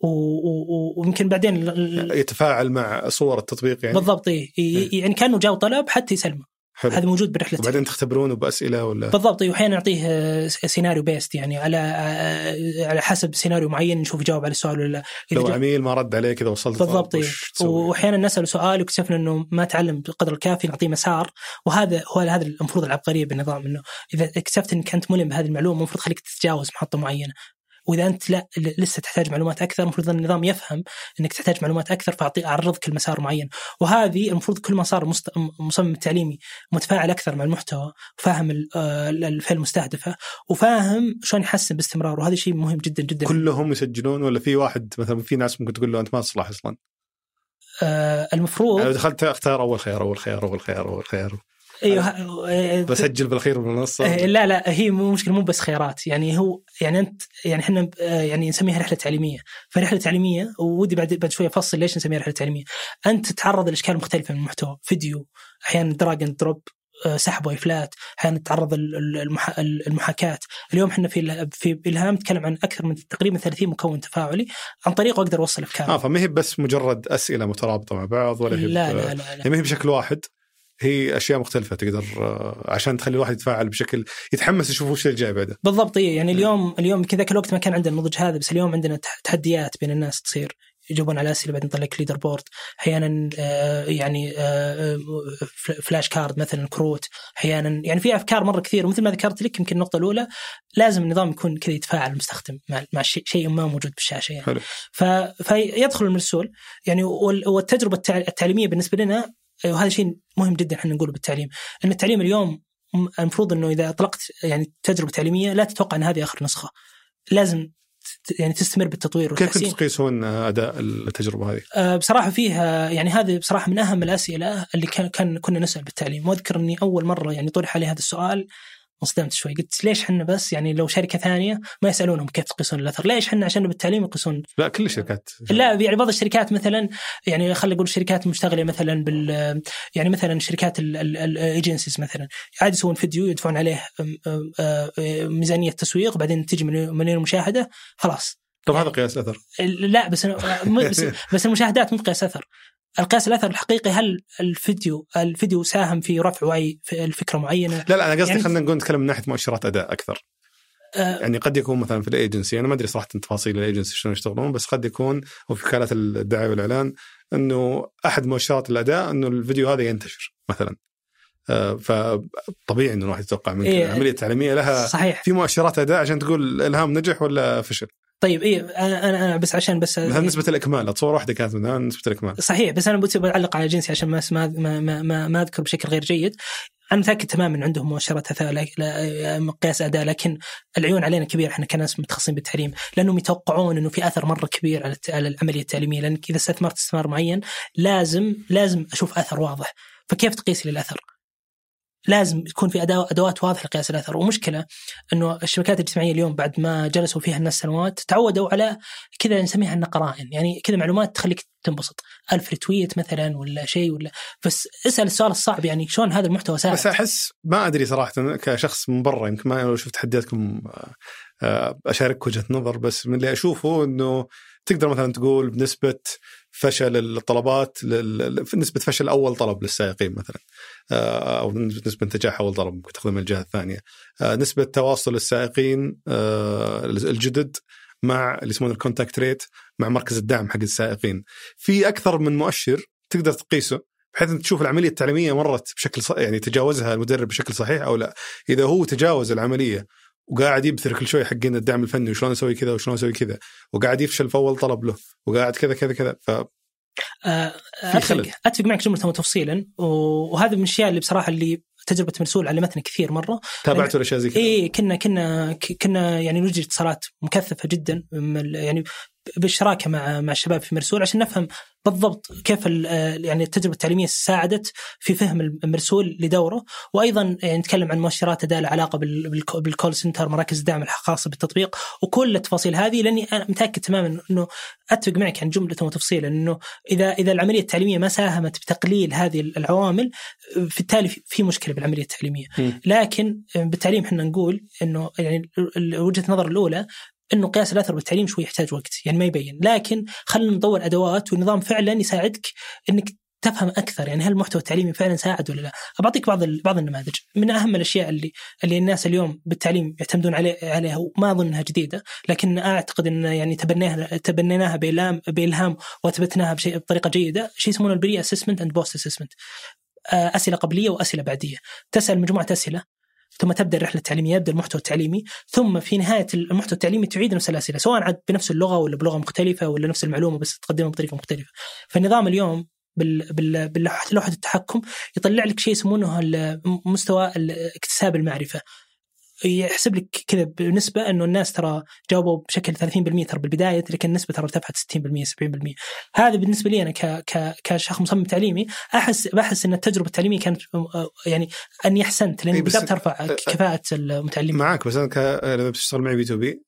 ويمكن بعدين يتفاعل مع صور التطبيق يعني؟ بالضبط إيه. يعني كانه جاء طلب حتى يسلمه. حلو. هذا موجود برحلة. وبعدين تختبرونه بأسئلة ولا؟ بالضبط وأحيانا نعطيه آه، scenario based يعني على آه، على حسب سيناريو معين نشوف يجاوب على السؤال ولا لا. لو جا- عميل ما رد عليك إذا وصلت بالضبط؟ وأحيانا نسأله سؤال واكتشفنا إنه ما تعلم بالقدر الكافي نعطيه مسار وهذا هو هذا المفروض العبقرية بالنظام إنه إذا اكتشفت إنك أنت ملم بهذه المعلومة المفروض خليك تتجاوز محطة معينة. وإذا أنت لا لسه تحتاج معلومات أكثر المفروض أن النظام يفهم إنك تحتاج معلومات أكثر فاعطي أعرضك المسار معين. وهذه المفروض كل ما صار مصمم التعليمي متفاعل أكثر مع المحتوى وفاهم ال- آه، الفئة المستهدفة وفاهم شلون يحسن باستمرار وهذا شيء مهم جدا جدا. كلهم يسجلون ولا في واحد مثلا في ناس ممكن تقول له أنت ما تصلح أصلا؟ آه، المفروض يعني لو دخلت أختار أول خيار أول خيار أول خيار أول خيار. أيوه آه، بسجل بالاخير بالمنصه آه، لا لا هي مو مشكلة مو بس خيارات يعني هو يعني أنت يعني إحنا آه، يعني نسميها رحلة تعليمية. فرحلة تعليمية ودي بعد بعد شوية أفصل ليش نسميها رحلة تعليمية. أنت تتعرض لأشكال مختلفة من المحتوى. فيديو أحيانا drag and drop سحب وإفلات أحيانا تتعرض ال- ال- المح- المحاكاة. اليوم إحنا في في الهام نتكلم عن أكثر من تقريبا 30 مكون تفاعلي. عن طريقه أقدر أوصل افكار آه فما هي بس مجرد أسئلة مترابطة مع بعض ولا هي لا لا لا, لا. يعني ما هي بشكل واحد. هي أشياء مختلفة تقدر آه، عشان تخلي الواحد يتفاعل بشكل يتحمس يشوف وش اللي جاي بعده بالضبط إيه. يعني اليوم اليوم كذا ذاك الوقت ما كان عندنا النضج هذا بس اليوم عندنا تح- تحديات بين الناس تصير. يجاوبون على أسئلة بعدين يطلع لك leaderboard أحيانا آه، يعني آه، fl- flash card مثلا كروت. أحيانا يعني في أفكار مرة كثير. ومثل ما ذكرت لك يمكن النقطة الأولى لازم النظام يكون كذا يتفاعل المستخدم مع مع شيء ما موجود بالشاشة يعني. حلو. ف... فيدخل المرسول. يعني وال- والتجربة التع- التعليمية بالنسبة لنا وهذا شيء مهم جدا إحنا نقوله بالتعليم. إن التعليم اليوم المفروض إنه إذا أطلقت يعني تجربة تعليمية لا تتوقع إن هذه آخر نسخة. لازم يعني تستمر بالتطوير كيف والتحسين. كنتوا تقيسون أداء التجربة هذه؟ آه، بصراحة فيها يعني هذه بصراحة من أهم الأسئلة اللي كان, كان كنا نسأل بالتعليم. وأذكر إني أول مرة يعني طرح علي هذا السؤال انصدمت شوي. قلت ليش إحنا بس يعني لو شركة ثانية ما يسألونهم كيف تقيسون الأثر؟ ليش إحنا عشان بالتعليم يقيسون لا كل الشركات. لا يعني بعض الشركات مثلا يعني خلينا نقول الشركات المشتغله مثلا بال يعني مثلا شركات الايجنسيز مثلا. عادي يسوون فيديو يدفعون عليه ميزانية تسويق بعدين تجي مليون مليون مشاهدة خلاص. طب هذا قياس أثر. لا بس بس, بس المشاهدات مو بقياس أثر. القياس الأثر الحقيقي هل الفيديو الفيديو ساهم في رفع وعي في الفكرة معينة؟ لا لا أنا قصدي يعني- خلينا نقول نتكلم من ناحية مؤشرات أداء أكثر. آه، يعني قد يكون مثلا في الأيجنسي أنا ما أدري صراحة تفاصيل الأيجنسي شلون يشتغلون بس قد يكون وفي وكالات الدعاية والإعلان إنه أحد مؤشرات الأداء إنه الفيديو هذا ينتشر مثلا. آه، فطبيعي إنه الواحد يتوقع من إيه. العملية التعليمية لها صحيح. في مؤشرات أداء عشان تقول إلهام نجح ولا فشل. طيب إيه أنا أنا بس عشان بس نسبة الإكمال أتصور واحدة كانت منها نسبة الإكمال. صحيح بس أنا بعلق على جنسي عشان ما ما ما ما, أذكر بشكل غير جيد. أنا متأكد تماما عندهم مؤشرات لا- مقياس أداء لكن العيون علينا كبير إحنا كناس متخصصين بالتعليم لأنهم يتوقعون إنه في أثر مرة كبير على العملية التعليمية. لانك إذا استثمرت استثمار معين لازم لازم أشوف أثر واضح. فكيف تقيس لي الأثر؟ لازم يكون في أدوات واضحة لقياس الاثر ومشكلة إنه الشبكات الاجتماعية اليوم بعد ما جلسوا فيها الناس سنوات تعودوا على كذا نسميها إنها قرائن. يعني كذا معلومات تخليك تنبسط. ألف ريتويت مثلا ولا شيء ولا بس اسأل السؤال الصعب. يعني شلون هذا المحتوى ساعد؟ بس أحس ما أدري صراحة كشخص من برا يمكن ما لو شفت تحدياتكم آه، آه، اشارك وجهة نظر بس من اللي أشوفه إنه تقدر مثلا تقول بنسبة فشل الطلبات في نسبة فشل أول طلب للسائقين مثلا آه، أو نسبة نجاح أول طلب ممكن تاخذها من الجهة الثانية آه، نسبة تواصل السائقين آه، الجدد مع اللي يسمونه ال contact rate مع مركز الدعم حق السائقين في أكثر من مؤشر تقدر تقيسه بحيث انك تشوف العملية التعليمية مرت بشكل. يعني تجاوزها المدرب بشكل صحيح أو لا إذا هو تجاوز العملية وقاعد يبثر كل شوي حقين الدعم الفني وشلون أسوي كذا وشلون أسوي كذا. وقاعد يفشل في أول طلب له وقاعد كذا كذا كذا. ف آه،. أتفق أتفق معك جمله وتفصيلا و- وهذا من الأشياء اللي بصراحة اللي تجربة مرسول علمتنا كثير مرة. تابعتوا الأشياء زي كذا. اي كنا كنا كنا يعني نجري اتصالات مكثفة جدا. يعني بالشراكه مع مع الشباب في مرسول عشان نفهم بالضبط كيف آه، يعني التجربة التعليمية ساعدت في فهم المرسول لدوره وأيضا يعني نتكلم عن مؤشرات أداء لها علاقه بال- بالك- بالكول سنتر مراكز الدعم الخاصة بالتطبيق وكل التفاصيل هذه لأني أنا متأكد تماما إنه أتفق معك عن جمله وتفصيلا إنه اذا إذا العملية التعليمية ما ساهمت بتقليل هذه العوامل في التالي في- مشكلة بالعملية التعليمية. لكن بالتعليم إحنا نقول إنه يعني وجهة النظر الأولى إنه قياس الأثر بالتعليم شوي يحتاج وقت يعني ما يبين. لكن خلينا نطور أدوات ونظام فعلا يساعدك إنك تفهم أكثر يعني هل المحتوى التعليمي فعلا ساعد ولا لا؟ بعطيك بعض بعض النماذج. من أهم الأشياء اللي اللي الناس اليوم بالتعليم يعتمدون عليه عليها وما اظن انها جديدة لكن أعتقد إن يعني تبنيها تبنيناها بإلهام بإلهام وأثبتناها بشيء بطريقة جيدة شيء يسمونه ال pre-assessment and post-assessment أسئلة قبلية وأسئلة بعدية. تسأل مجموعة أسئلة ثم تبدأ الرحلة التعليمية يبدأ المحتوى التعليمي ثم في نهاية المحتوى التعليمي تعيد نفس الأسئلة سواء عاد بنفس اللغة ولا بلغة مختلفة ولا نفس المعلومة بس تقدمها بطريقة مختلفة. فالنظام اليوم بال بال بلوحه التحكم يطلع لك شيء يسمونه مستوى اكتساب المعرفة. يحسب لك كذا بنسبة إنه الناس ترى جاوبوا بشكل 30% ترى بالبداية لكن النسبة ترى ارتفعت 60% 70% هذا بالنسبة لي أنا ك ك كشخص مصمم تعليمي أحس بحس إن التجربة التعليمية كانت يعني أني أحسنت لاني بدات أرفع كفاءة المتعلمين معك بس أنا ك... لما بتشتغل معي B2B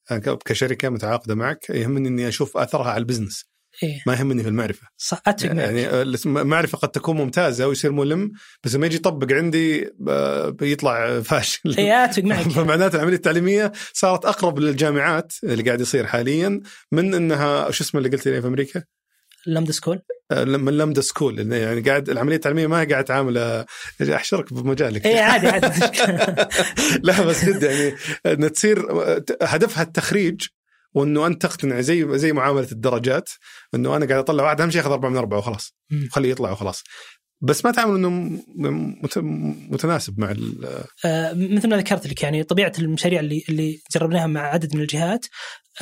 كشركة متعاقدة معك يهمني إني أشوف أثرها على ال business. إيه؟ ما يهمني في المعرفة. صح أتفق يعني المعرفه قد تكون ممتازة ويصير ملم بس لما يجي يطبق عندي بيطلع فاشل. اي أتفق معك. فمعناته العملية التعليمية صارت أقرب للجامعات اللي قاعد يصير حاليا من إنها شو اسمه اللي قلت لي في أمريكا؟ لمدا سكول من لمدا سكول يعني قاعد العملية التعليمية ما هي قاعد تعامل أحشرك بمجالك. اي عادي عادي. لا بس جد يعني ان تصير هدفها التخريج وإنه أنت تقتنع زي زي معاملة الدرجات إنه أنا قاعد أطلع واحد أهم شيء ياخذ أربعة من أربعة وخلاص. خليه يطلع وخلاص. بس ما تعامل إنه متناسب مع آه مثل ما ذكرت لك يعني طبيعة المشاريع اللي اللي جربناها مع عدد من الجهات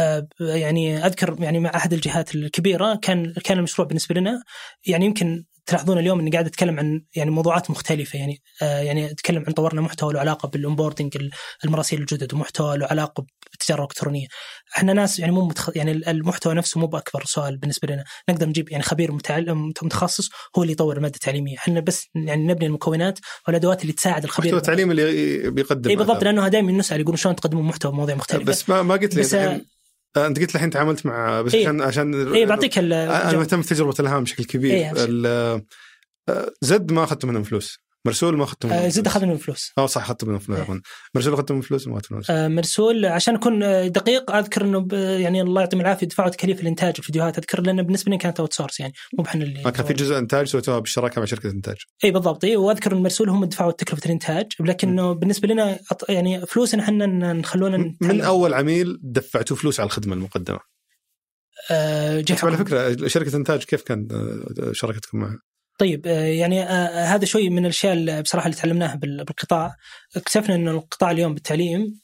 آه يعني أذكر يعني مع أحد الجهات الكبيرة كان كان المشروع بالنسبة لنا يعني يمكن تلاحظون اليوم إني قاعد أتكلم عن يعني موضوعات مختلفة يعني آه يعني أتكلم عن طورنا محتوى له علاقة بالاونبوردنج المراسيل الجدد ومحتوى له علاقة بالتجاره الالكترونيه. إحنا ناس يعني مو متخ... يعني المحتوى نفسه مو بأكبر سؤال بالنسبة لنا، نقدر نجيب يعني خبير متعلم متخصص هو اللي يطور الماده التعليميه، إحنا بس يعني نبني المكونات والأدوات اللي تساعد الخبير. محتوى التعليم اللي بيقدم إي بالضبط لأنه دائما نسال يقولون شلون تقدمون محتوى بمواضيع مختلفة. بس ما ما قلت لي بس انت قلت الحين تعاملت مع بس إيه؟ عشان عشان اي بعطيك أنا مهتم في تجربة إلهام بشكل كبير. إيه زد ما اخذت منهم فلوس. مرسول ما اخذت منهم آه زد أخذ منهم فلوس. آه صح اخذت منهم فلوس إيه. مرسول اخذت منهم فلوس ما اخذت فلوس. آه مرسول عشان أكون دقيق أذكر إنه يعني الله يعطيهم العافية دفعوا تكاليف الإنتاج الفيديوهات أذكر لأن بالنسبة لي كانت outsource يعني مو بحنا اللي كان في جزء إنتاج سويتوها بالشراكة مع شركة إنتاج. إي بالضبط. إي وأذكر إن مرسول هم دفعوا تكلفة الإنتاج لكنه بالنسبة لنا يعني فلوسنا إحنا نخلونا من أول عميل دفعتوا فلوس على الخدمة المقدمة. آه على فكرة شركة إنتاج كيف كان شراكتكم معها؟ طيب يعني هذا شوي من الأشياء بصراحة اللي تعلمناها بالقطاع. اكتشفنا إن القطاع اليوم بالتعليم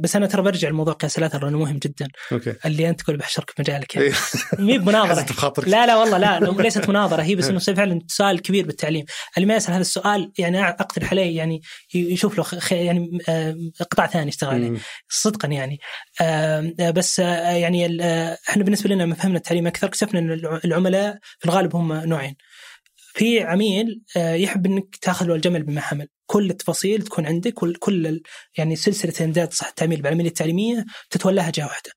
بس أنا ترى برجع لموضوع قياس الأثر لأنه مهم جدا. okay. اللي أنت تقول بحشرك في مجالك يعني. مي بمناظرة. لا لا والله لا ليست مناظرة هي بس إنه فعلا سؤال كبير بالتعليم. اللي ما يسأل هذا السؤال يعني أقترح عليه يعني يشوف له يعني قطاع ثاني يشتغل عليه صدقا يعني. بس يعني إحنا بالنسبة لنا فهمنا التعليم أكثر. اكتشفنا إن العملاء في الغالب هم نوعين. في عميل يحب إنك تاخذ الجمل بما حمل. كل التفاصيل تكون عندك كل يعني سلسلة امداد صح التعميل بالعملية التعليمية تتولاها جهة واحدة.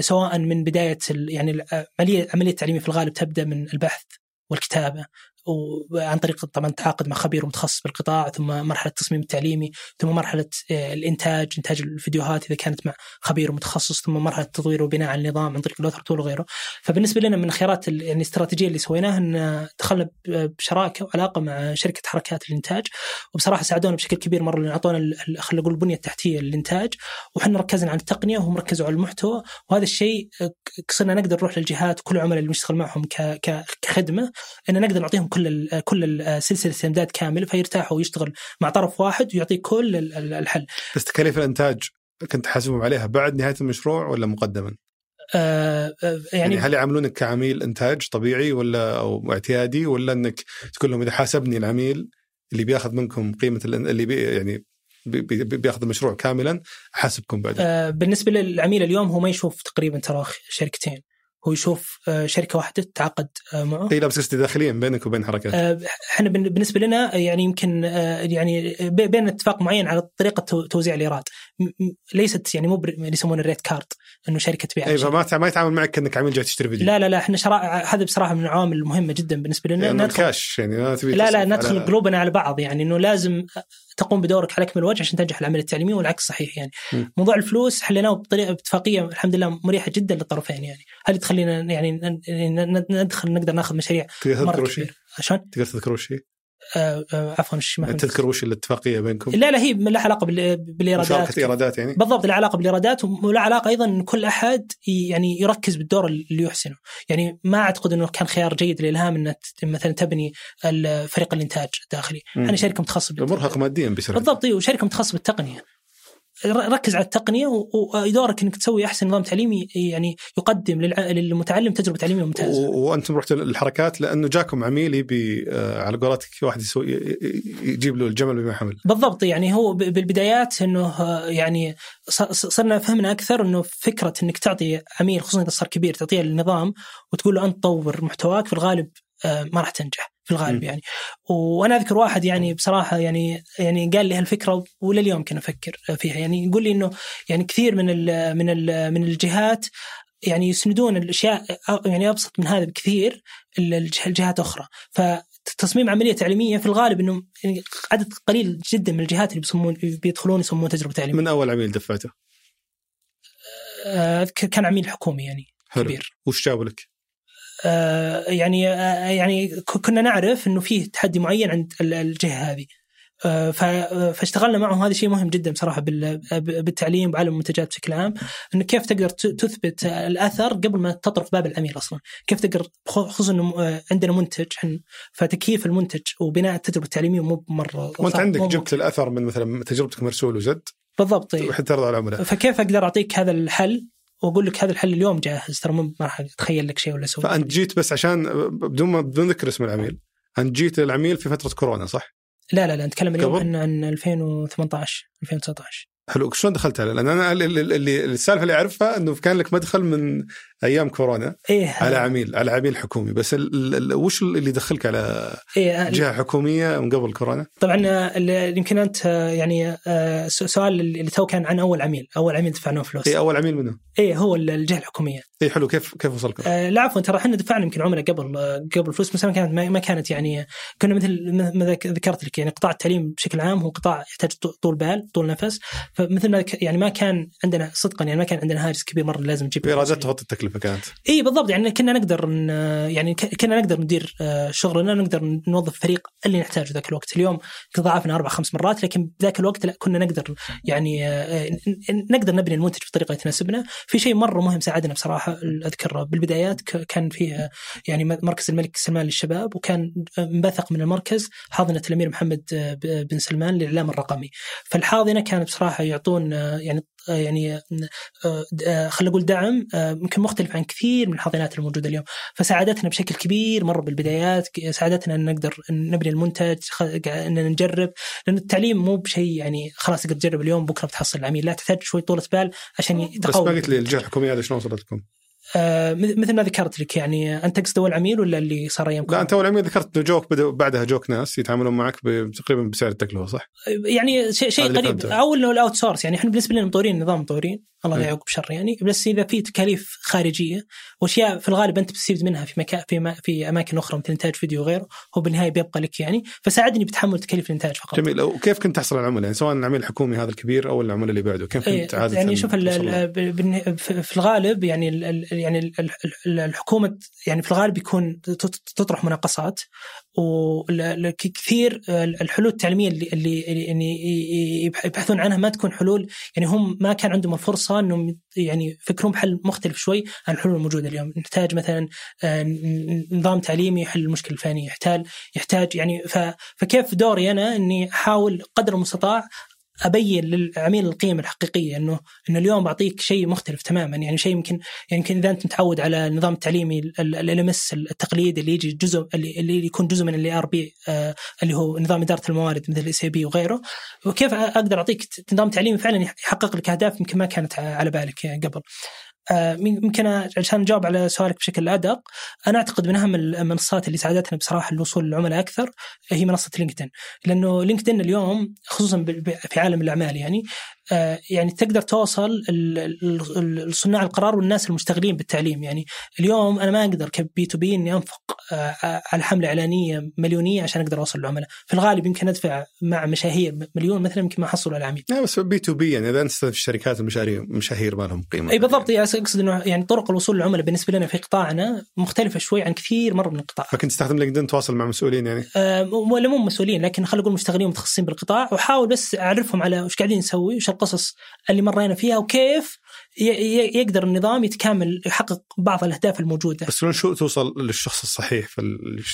سواء من بداية يعني العملية العملية التعليمية في الغالب تبدأ من البحث والكتابة. وعن طريق طبعا التعاقد مع خبير متخصص بالقطاع ثم مرحلة التصميم التعليمي ثم مرحلة الإنتاج إنتاج الفيديوهات إذا كانت مع خبير متخصص ثم مرحلة التطوير وبناء على النظام عن طريق الاوثر تول وغيره. فبالنسبة لنا من الخيارات يعني الاستراتيجيه اللي سويناها إن دخلنا بشراكة وعلاقة مع شركة حركات الإنتاج. وبصراحة ساعدونا بشكل كبير مرة لأن أعطونا خلينا نقول البنية التحتية للإنتاج. وحنا ركزنا على التقنية وهم ركزوا على المحتوى وهذا الشيء صرنا نقدر نروح للجهات كل العملاء اللي نشتغل معهم كخدمة إن نقدر نعطيهم كل كل سلسلة امداد كاملة فيرتاح ويشتغل مع طرف واحد ويعطيه كل الحل. بس تكاليف الإنتاج كنت حاسبهم عليها بعد نهاية المشروع ولا مقدما؟ آه يعني, يعني هل يعاملونك كعميل إنتاج طبيعي ولا أو اعتيادي ولا إنك تقول لهم إذا حاسبني العميل اللي بيأخذ منكم قيمة اللي بي يعني بيأخذ المشروع كاملا أحاسبكم بعدين. آه بالنسبة للعميل اليوم هو ما يشوف تقريبا تراخ شركتين. هو يشوف شركة واحدة تتعاقد معه. اي لا بس قصدي داخليا بينك وبين حركات. إحنا بالنسبة لنا يعني يمكن يعني بين اتفاق معين على طريقة توزيع الإيراد. ليست يعني مو اللي يسمونه الريت كارد إنه شركة تبيع اي فما ما يتعامل معك كأنك عميل جاي تشتري فيديو. لا لا لا إحنا شراء هذا بصراحة من العوامل المهمة جدا بالنسبة لنا. يعني ندخل كاش يعني لا لا, لا ندخل على... قلوبنا على بعض يعني إنه لازم تقوم بدورك على اكمل وجه عشان تنجح العملية التعليميه والعكس صحيح يعني م. موضوع الفلوس حليناه بطريقة باتفاقيه الحمد لله مريحة جدا للطرفين يعني هذه تخلينا يعني ندخل نقدر ناخذ مشاريع؟ تقدر تذكر وش هي؟ آه آه عفوا إيش ما يعني فهمت. تذكر وش الاتفاقية بينكم؟ لا لا هي لها علاقة بال- بالإيرادات مشاركة إيرادات يعني؟ بالضبط لها علاقة بالإيرادات ولا علاقة أيضا إن كل أحد يعني يركز بالدور اللي يحسنه، يعني ما أعتقد إنه كان خيار جيد للالهام إن مثلا تبني فريق الإنتاج الداخلي،. أنا شركة متخصصة مرهق ماديا بصراحه بالضبط إيوه شركة متخصصة بالتقنية ركز على التقنية ودورك إنك تسوي أحسن نظام تعليمي يعني يقدم للمتعلم تجربة تعليمية ممتازة. وأنتم رحتوا الحركات لأنه جاكم عميل يبي آه، على قولتك واحد يسوي يجيب له الجمل بما حمل بالضبط يعني هو بالبدايات إنه آه، يعني صرنا فهمنا أكثر إنه فكرة إنك تعطي عميل خصوصا إذا صار كبير تعطيه النظام وتقول له أنت طور محتواك في الغالب ما راح تنجح في الغالب م. يعني وأنا أذكر واحد يعني بصراحة يعني يعني قال لي هالفكرة ولليوم كان أفكر فيها يعني يقول لي إنه يعني كثير من ال من ال من الجهات يعني يسندون الأشياء يعني أبسط من هذا بكثير الج- الجهات أخرى فتصميم عملية تعليمية في الغالب إنه يعني عدد قليل جدا من الجهات اللي بيصمون بيدخلون يسمون تجربة تعليمية من أول عميل دفعته آه، كان عميل حكومي يعني حلو. كبير وش جابوا لك؟ آه، يعني آه، يعني ك- كنا نعرف إنه فيه تحدي معين عند ال- الجهة هذه. آه، فاشتغلنا معهم. هذا شيء مهم جدا بصراحة بال- بالتعليم وعالم المنتجات بشكل عام إنه كيف تقدر تثبت الأثر قبل ما تطرق باب العميل أصلا. كيف تقدر خصوصا إنه آه، عندنا منتج فتكييف المنتج وبناء التجربة التعليمية مو مره وأنت عندك جبت الأثر من مثلا تجربتك مرسول وزد بالضبط. وحتى ترضى على العملاء. فكيف أقدر أعطيك هذا الحل؟ وأقول لك هذا الحل اليوم جاهز ترى ما راح أتخيل لك شيء ولا أسوي فأنت جيت بس عشان بدون ما بدون ذكر اسم العميل أنت جيت للعميل في فترة كورونا صح؟ لا لا لا نتكلم اليوم؟ عن عن 2018 2019 حلو شلون دخلت عليه؟ لأن أنا اللي السالفة اللي أعرفها إنه كان لك مدخل من أيام كورونا. إيه. على عميل على عميل حكومي. بس ال ال وش اللي دخلك على إيه جهة حكومية من قبل كورونا؟ طبعا يمكن أنت يعني آه، سؤال اللي تو كان عن أول عميل. أول عميل دفعناه فلوس. اي أول عميل منه؟ إيه هو ال- الجهة الحكومية. اي حلو. كيف كيف وصلكم؟ آه، لا عفوا ترى إحنا دفعنا يمكن عملاء قبل آه، قبل فلوس بس ما كانت ما كانت يعني كنا مثل ما ذك- ذكرت لك يعني قطاع التعليم بشكل عام هو قطاع يحتاج طو- طول بال طول نفس. فمثل ما يعني ما كان عندنا صدقا يعني ما كان عندنا هاجس كبير مرة لازم نجيب. إيرادات تغطي التكلفة. كانت. اي بالضبط. يعني كنا نقدر يعني كنا نقدر ندير آه، شغلنا نقدر نوظف فريق اللي نحتاجه ذاك الوقت. اليوم ضاعفنا أربع خمس مرات لكن ذاك الوقت لا كنا نقدر يعني آه، ن- نقدر نبني المنتج بطريقة تناسبنا. في شيء مرة مهم ساعدنا بصراحة أذكر بالبدايات كان فيه يعني مركز الملك سلمان للشباب وكان انبثق من المركز حاضنة الأمير محمد آه، بن سلمان للإعلام الرقمي. فالحاضنة كانت بصراحة يعطون آه، يعني آه، يعني آه، آه، خلينا نقول دعم آه، يمكن مختلف عن كثير من الحاضنات الموجودة اليوم. فساعدتنا بشكل كبير مرة بالبدايات ساعدتنا إن نقدر نبني المنتج إن نجرب لأن التعليم مو بشيء يعني خلاص تقدر تجرب اليوم بكرة بتحصل العميل. لا تحتاج شوي طولة بال عشان بس ما يتقوى قلت لي الجهه الحكوميه هذه شلون وصلتكم؟ آه مث- مثل ما ذكرت لك يعني أنت تقصد اول عميل ولا اللي صار أيام لا أنت اول عميل ذكرت انه جوك بدأ بعدها جوك ناس يتعاملون معك تقريبا بسعر التكلفة صح؟ يعني شيء شيء قريب. أو إنه ال outsource يعني إحنا بالنسبة لنا مطورين نظام مطورين الله لا م. يعقب شر يعني. بس إذا في تكاليف خارجية واشياء في الغالب أنت بتستفيد منها في مكان في, ما في أماكن أخرى مثل إنتاج فيديو وغيره هو بالنهاية بيبقى لك يعني. فساعدني بتحمل تكاليف الإنتاج فقط. جميل. وكيف كنت تحصل على العملاء يعني؟ سواء العميل الحكومي هذا الكبير أو العملاء اللي بعده كيف إيه، كنت عادة يعني شوف في الغالب يعني ال- ال- يعني ال- ال- ال- الحكومة يعني في الغالب يكون تط- تطرح مناقصات. وكثير الحلول التعليمية اللي اللي اللي يبحثون عنها ما تكون حلول يعني هم ما كان عندهم الفرصة إنهم يعني يفكرون بحل مختلف شوي عن الحلول الموجودة اليوم، نحتاج مثلا آه، نظام تعليمي يحل المشكلة الفلانية، يحتاج يحتاج يعني فكيف دوري أنا إني أحاول قدر المستطاع أبين للعميل القيمة الحقيقية انه إنه اليوم بعطيك شيء مختلف تماما يعني شيء يمكن يعني يمكن إذا أنت متعود على النظام التعليمي ال ام التقليدي اللي يجي جزء اللي, اللي يكون جزء من ال ERP اللي هو نظام إدارة الموارد مثل ال SAP وغيره وكيف أقدر أعطيك نظام تعليمي فعلا يحقق لك أهداف يمكن ما كانت على بالك قبل. آه، يمكن عشان نجاوب على سؤالك بشكل أدق أنا أعتقد من أهم المنصات اللي ساعدتنا بصراحة الوصول للعملاء أكثر هي منصة لينكدين. لأنه لينكدين اليوم خصوصا في عالم الأعمال يعني يعني تقدر توصل صناع القرار والناس المشتغلين بالتعليم يعني اليوم أنا ما أقدر ك B2B إني أنفق آه، على حملة إعلانية مليونية عشان أقدر أوصل للعملاء، في الغالب يمكن أدفع مع مشاهير مليون مثلا يمكن ما أحصل على عميل. لا بس B2B يعني إذا أنت في الشركات المشاهير مشاهير ما لهم قيمة. إي بالضبط يعني أقصد إنه يعني طرق الوصول للعملاء بالنسبة لنا في قطاعنا مختلفة شوي عن كثير مرة من القطاع. فكنت تستخدم لينكدين تواصل مع مسؤولين يعني؟ آه ولا مو مسؤولين لكن خلينا نقول مشتغلين متخصصين بالقطاع واحاول بس أعرفهم على وش قاعدين نسوي وش القصص اللي مرينا فيها وكيف يقدر النظام يتكامل يحقق بعض الأهداف الموجودة. بس شو توصل للشخص الصحيح في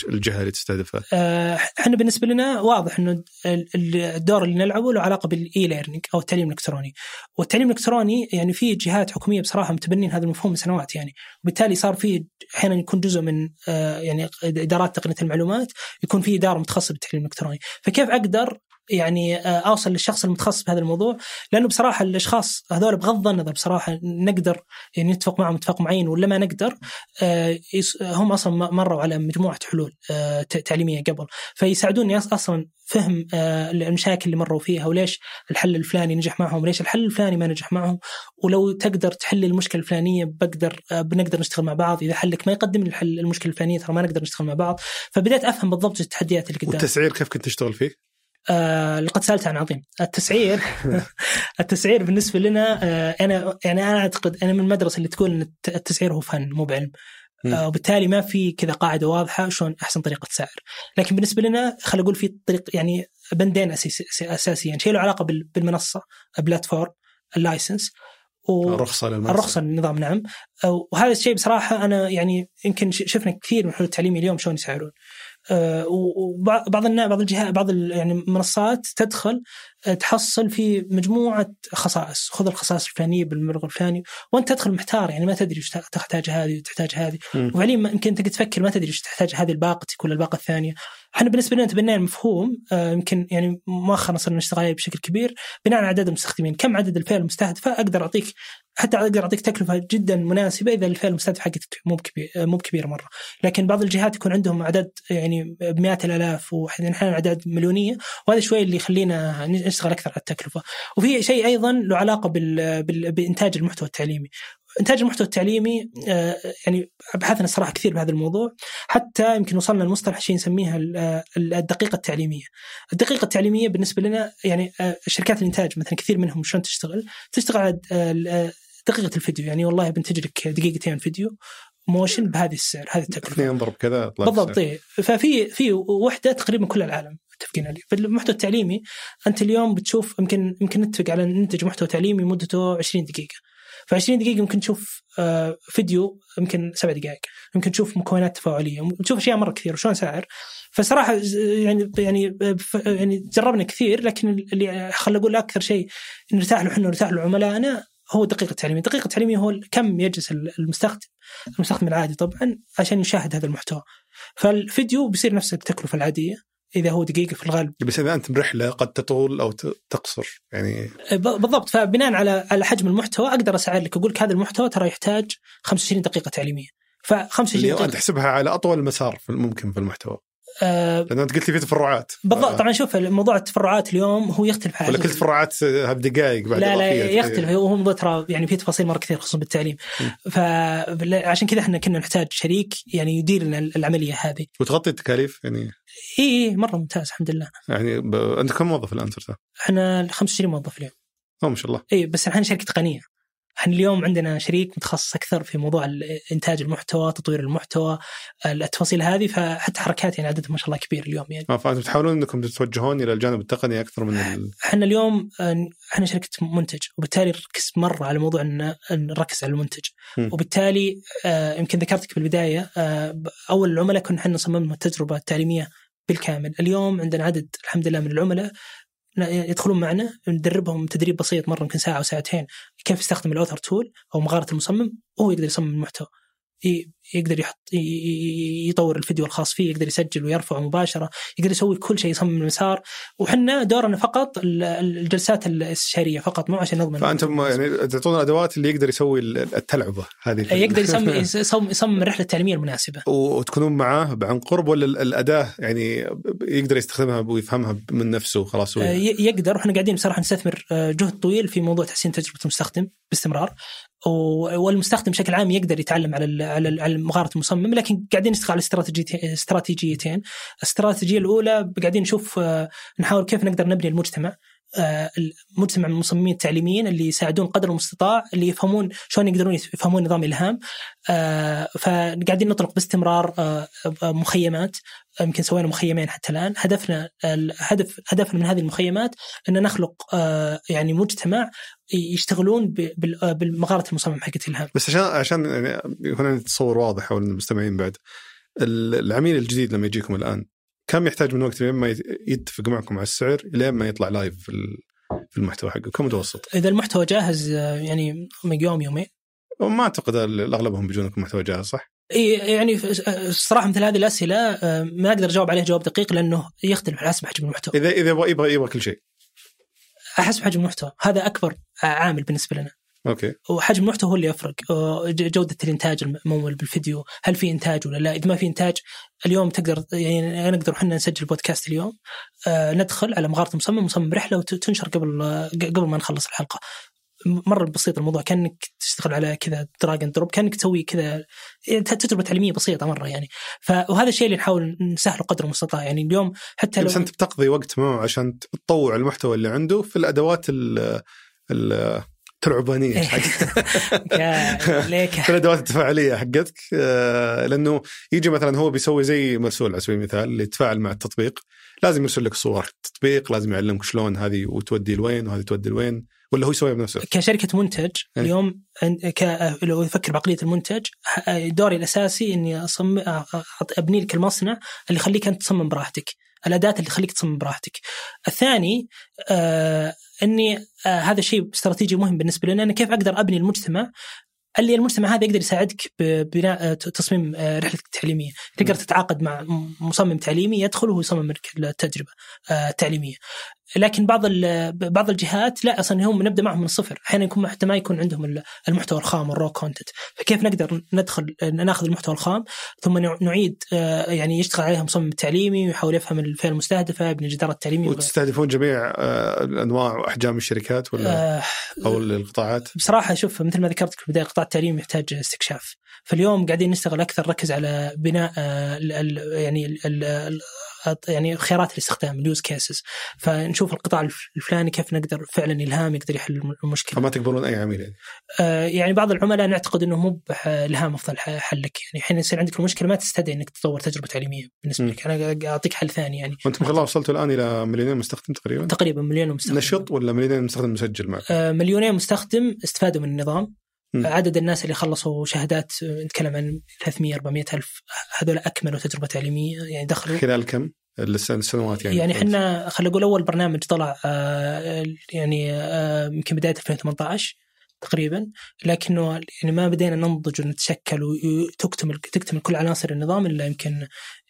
الجهة اللي تستهدفها؟ آه، إحنا بالنسبة لنا واضح إنه الدور اللي نلعبه له علاقة بال e-learning أو التعليم الإلكتروني. والتعليم الإلكتروني يعني في جهات حكومية بصراحة متبنين هذا المفهوم من سنوات يعني، وبالتالي صار في أحيانا يكون جزء من آه، يعني إدارات تقنية المعلومات يكون في إدارة متخصصة بالتعليم الإلكتروني، فكيف أقدر يعني آه، أوصل للشخص المتخصص بهذا الموضوع لأنه بصراحة الأشخاص هذول بغض النظر بصراحة نقدر يعني نتفق معهم اتفاق معين ولا ما نقدر آه، هم أصلا مروا على مجموعة حلول آه، تعليمية قبل. فيساعدوني أصلا فهم المشاكل اللي مروا فيها وليش الحل الفلاني نجح معهم وليش الحل الفلاني ما نجح معهم ولو تقدر تحل المشكلة الفلانية بقدر بنقدر نشتغل مع بعض إذا حلك ما يقدم الحل المشكلة الفلانية ترى ما نقدر نشتغل مع بعض. فبدأت أفهم بالضبط التحديات اللي قدام والتسعير كيف كنت تشتغل فيه؟ آه لقد سألت عن عظيم. التسعير. التسعير بالنسبة لنا آه أنا يعني أنا أعتقد أنا من المدرسة اللي تقول إن التسعير هو فن مو بعلم. آه وبالتالي ما في كذا قاعدة واضحة شلون أحسن طريقة سعر. لكن بالنسبة لنا خلينا أقول في طريق يعني بندين اساسيين شيء له علاقة بالمنصة البلاتفورم اللايسنس. الرخصة للمنصة. الرخصة للنظام نعم. وهذا الشيء بصراحة أنا يعني يمكن شفنا كثير من الحلول التعليميه اليوم شلون يسعرون. وبعض الناس بعض الجهات بعض يعني المنصات تدخل آه، تحصل في مجموعة خصائص. خذ الخصائص الفلانية بالمبلغ الفلاني. وانت تدخل محتار يعني ما تدري إيش تحتاج هذه وتحتاج هذه. وفعليا يمكن تقعد تفكر ما تدري إيش تحتاج هذه الباقة ولا الباقة الثانية. إحنا بالنسبة لنا تبنينا المفهوم آه، يمكن يعني مؤخرا صرنا نشتغل عليه بشكل كبير بناء على عدد المستخدمين. كم عدد الفئة المستهدفة؟ أقدر اعطيك حتى أقدر أعطيك تكلفة جدا مناسبة إذا الفئة المستهدفة حقتك مو بكبير مو بكبير مرة. لكن بعض الجهات يكون عندهم اعداد يعني بمئات الآلاف واحيانا اعداد مليونية وهذا شوي اللي يخلينا نشتغل أكثر على التكلفة. وفي شيء أيضا له علاقة بإنتاج المحتوى التعليمي. انتاج المحتوى التعليمي آه، يعني ابحثنا صراحة كثير بهذا الموضوع حتى يمكن وصلنا لمصطلح شيء نسميها الدقيقة التعليمية. الدقيقة التعليمية بالنسبة لنا يعني آه، شركات الإنتاج مثلا كثير منهم شلون تشتغل؟ تشتغل على آه، دقيقة الفيديو يعني والله بنتج لك دقيقتين فيديو موشن بهذه السعر هذه التكلفة. ينضرب كذا بالضبط إيه. ففي في وحدة تقريبا كل العالم متفقين عليه في المحتوى التعليمي أنت اليوم بتشوف يمكن يمكن نتفق على ننتج محتوى تعليمي مدته 20 دقيقة في 20 دقيقة ممكن تشوف آه، فيديو يمكن سبع دقائق. يمكن تشوف مكونات تفاعلية. تشوف أشياء مرة كثير وشلون سعر. فصراحة يعني يعني يعني جربنا كثير لكن اللي خلينا أقول أكثر شيء نرتاح له إحنا نرتاح له عملائنا هو دقيقة التعليمية، دقيقة التعليمية هو كم يجلس المستخدم. المستخدم العادي طبعا عشان يشاهد هذا المحتوى. فالفيديو بيصير نفس التكلفة العادية. إذا هو دقيقة في الغالب. بس إذا أنت برحلة قد تطول أو تقصر يعني إيه، بالضبط. فبناء على على حجم المحتوى أقدر اسعر لك أقول لك هذا المحتوى ترى يحتاج 25 دقيقة تعليمية. ف 25 دقيقة. تحسبها على أطول مسار ممكن في المحتوى. آه لأن أنت قلت لي في تفرعات. بالضبط. طبعا شوف موضوع التفرعات اليوم هو يختلف على ولا كل تفرعات بدقائق بعد لا لا يختلف. هو موضوع ترى يعني في تفاصيل مرة كثير خصوصا بالتعليم. فعشان كذا إحنا كنا نحتاج شريك يعني يدير لنا العملية هذه. وتغطي التكاليف يعني؟ إي إي مرة ممتاز الحمد لله. يعني ب... أنت كم موظف الآن صرت؟ إحنا 25 موظف اليوم. ما شاء الله. إي بس إحنا شركة تقنيه إحنا اليوم عندنا شريك متخصص أكثر في موضوع إنتاج المحتوى، تطوير المحتوى، التفاصيل هذه فحتى حركات يعني عددها ما شاء الله كبير اليوم يعني. آه فأنتم تحاولون إنكم تتوجهون إلى الجانب التقني أكثر من ال... إحنا اليوم إحنا شركة منتج وبالتالي نركز مرة على موضوع ان نركز على المنتج م. وبالتالي آه يمكن ذكرتك بالبداية آه أول العملاء كنا إحنا صممنا التجربة التعليمية بالكامل، اليوم عندنا عدد الحمد لله من العملاء يدخلون معنا ندربهم تدريب بسيط مرة يمكن ساعة أو ساعتين كيف يستخدم الاوثر تول أو مغاره المصمم وهو يقدر يصمم المحتوى. يقدر يحط يطور الفيديو الخاص فيه يقدر يسجل ويرفعه مباشرة يقدر يسوي كل شيء يصمم المسار. وحنا دورنا فقط الجلسات الاستشاريه فقط مو عشان نضمن. فانتم يعني تعطون الأدوات اللي يقدر يسوي التلعبة هذه. يقدر يصمم يصمم الرحله التعليميه المناسبة. وتكونون معاه عن قرب ولا الأداة يعني يقدر يستخدمها ويفهمها من نفسه وخلاص؟ يقدر. وإحنا قاعدين بصراحة نستثمر جهد طويل في موضوع تحسين تجربة المستخدم باستمرار. والمستخدم بشكل عام يقدر يتعلم على على مهاره المصمم لكن قاعدين نشتغل على استراتيجيتين. الاستراتيجيه الأولى قاعدين نشوف آه، نحاول كيف نقدر نبني المجتمع. آه، المجتمع من المصممين التعليميين اللي يساعدون قدر المستطاع اللي يفهمون شلون يقدرون يفهمون نظام إلهام. آه، فقاعدين نطلق باستمرار مخيمات. يمكن سوينا مخيمين حتى الآن. هدفنا الهدف هدفنا من هذه المخيمات أن نخلق يعني مجتمع يشتغلون بالمغارة المصمم حقت إلهام. بس عشان عشان يعني يكون عندي تصور واضح أو المستمعين بعد. العميل الجديد لما يجيكم الآن كم يحتاج من وقت لما يتفق معكم على السعر لين ما يطلع لايف في المحتوى حقه كم متوسط؟ إذا المحتوى جاهز يعني من يوم يومين وما أعتقد اغلبهم بيجونكم محتوى جاهز صح؟ إي يعني الصراحة مثل هذه الأسئلة آه، ما أقدر أجاوب عليها جواب دقيق لأنه يختلف على حسب حجم المحتوى. اذا إذا يبغى يبغى يبغى كل شيء. حسب حجم المحتوى هذا أكبر عامل بالنسبة لنا أوكي. وحجم المحتوى هو اللي يفرق. جودة الإنتاج المحتوى بالفيديو هل في إنتاج ولا لا؟ إذا ما في إنتاج اليوم تقدر يعني نقدر إحنا نسجل بودكاست اليوم آه ندخل على مغارة المصمم مصمم رحله وتنشر قبل قبل ما نخلص الحلقة. مرة بسيط الموضوع كأنك تشتغل على كذا drag and drop كأنك تسوي كذا يعني تجربة تعليمية بسيطة مرة يعني. وهذا الشيء اللي نحاول نسهله قدر المستطاع. يعني اليوم حتى لو بس أنت بتقضي وقت معه عشان تطوع المحتوى اللي عنده في الأدوات ال الترعبانيه ليك في الأدوات التفاعلية حقتك آه، لأنه يجي مثلا هو بيسوي زي مرسول على سبيل المثال اللي يتفاعل مع التطبيق لازم يرسل لك صور التطبيق لازم يعلمك شلون هذه وتودي لوين وهذه تودي لوين ولا هو يسويها بنفسه؟ كشركة منتج إيه. اليوم ك... لو يفكر بعقلية المنتج دوري الأساسي إني أصمم أبني لك المصنع اللي يخليك أنت تصمم براحتك. الأداة اللي تخليك تصمم براحتك. الثاني آه اني آه هذا شيء استراتيجي مهم بالنسبة لنا أنا كيف أقدر أبني المجتمع؟ اللي المجتمع هذا يقدر يساعدك ببناء تصميم آه، رحلتك التعليميه، تقدر تتعاقد مع مصمم تعليمي يدخل وهو يصمم لك التجربة آه، التعليمية. لكن بعض بعض الجهات لا أصلا هم نبدأ معهم من الصفر، أحيانا يكون حتى ما يكون عندهم المحتوى الخام ال raw content، فكيف نقدر ندخل ناخذ المحتوى الخام ثم نعيد آه، يعني يشتغل عليها مصمم تعليمي ويحاول يفهم الفئة المستهدفة يبني المسار التعليمي وتستهدفون جميع انواع وأحجام الشركات ولا أو القطاعات؟ بصراحة شوف مثل ما ذكرت في البداية القطاع التعليمي يحتاج استكشاف، فاليوم قاعدين نشتغل أكثر نركز على بناء يعني يعني خيارات الاستخدام ال use cases فنشوف القطاع الفلاني كيف نقدر فعلا إلهام يقدر يحل المشكلة. فما تقبلون أي عميل يعني؟ آه يعني بعض العملاء نعتقد إنه مو إلهام أفضل حل لك يعني الحين يصير عندك المشكلة ما تستدعي إنك تطور تجربة تعليمية بالنسبة لك. أنا أعطيك حل ثاني يعني. وأنتم خلاص وصلتوا الآن إلى مليونين مستخدم تقريبا؟ تقريبا مليون مستخدم. نشط ولا مليونين مستخدم مسجل معك؟ آه مليونين مستخدم استفادوا من النظام. م. عدد الناس اللي خلصوا شهادات نتكلم عن 300 400 ألف هذول أكملوا تجربة تعليمية يعني دخلوا. خلال كم؟ السنوات يعني. يعني إحنا خلينا نقول أول برنامج طلع آه، يعني آه، يمكن بداية 2018 تقريبا. لكنه يعني ما بدينا ننضج ونتشكل وتكتمل تكتمل كل عناصر النظام إلا يمكن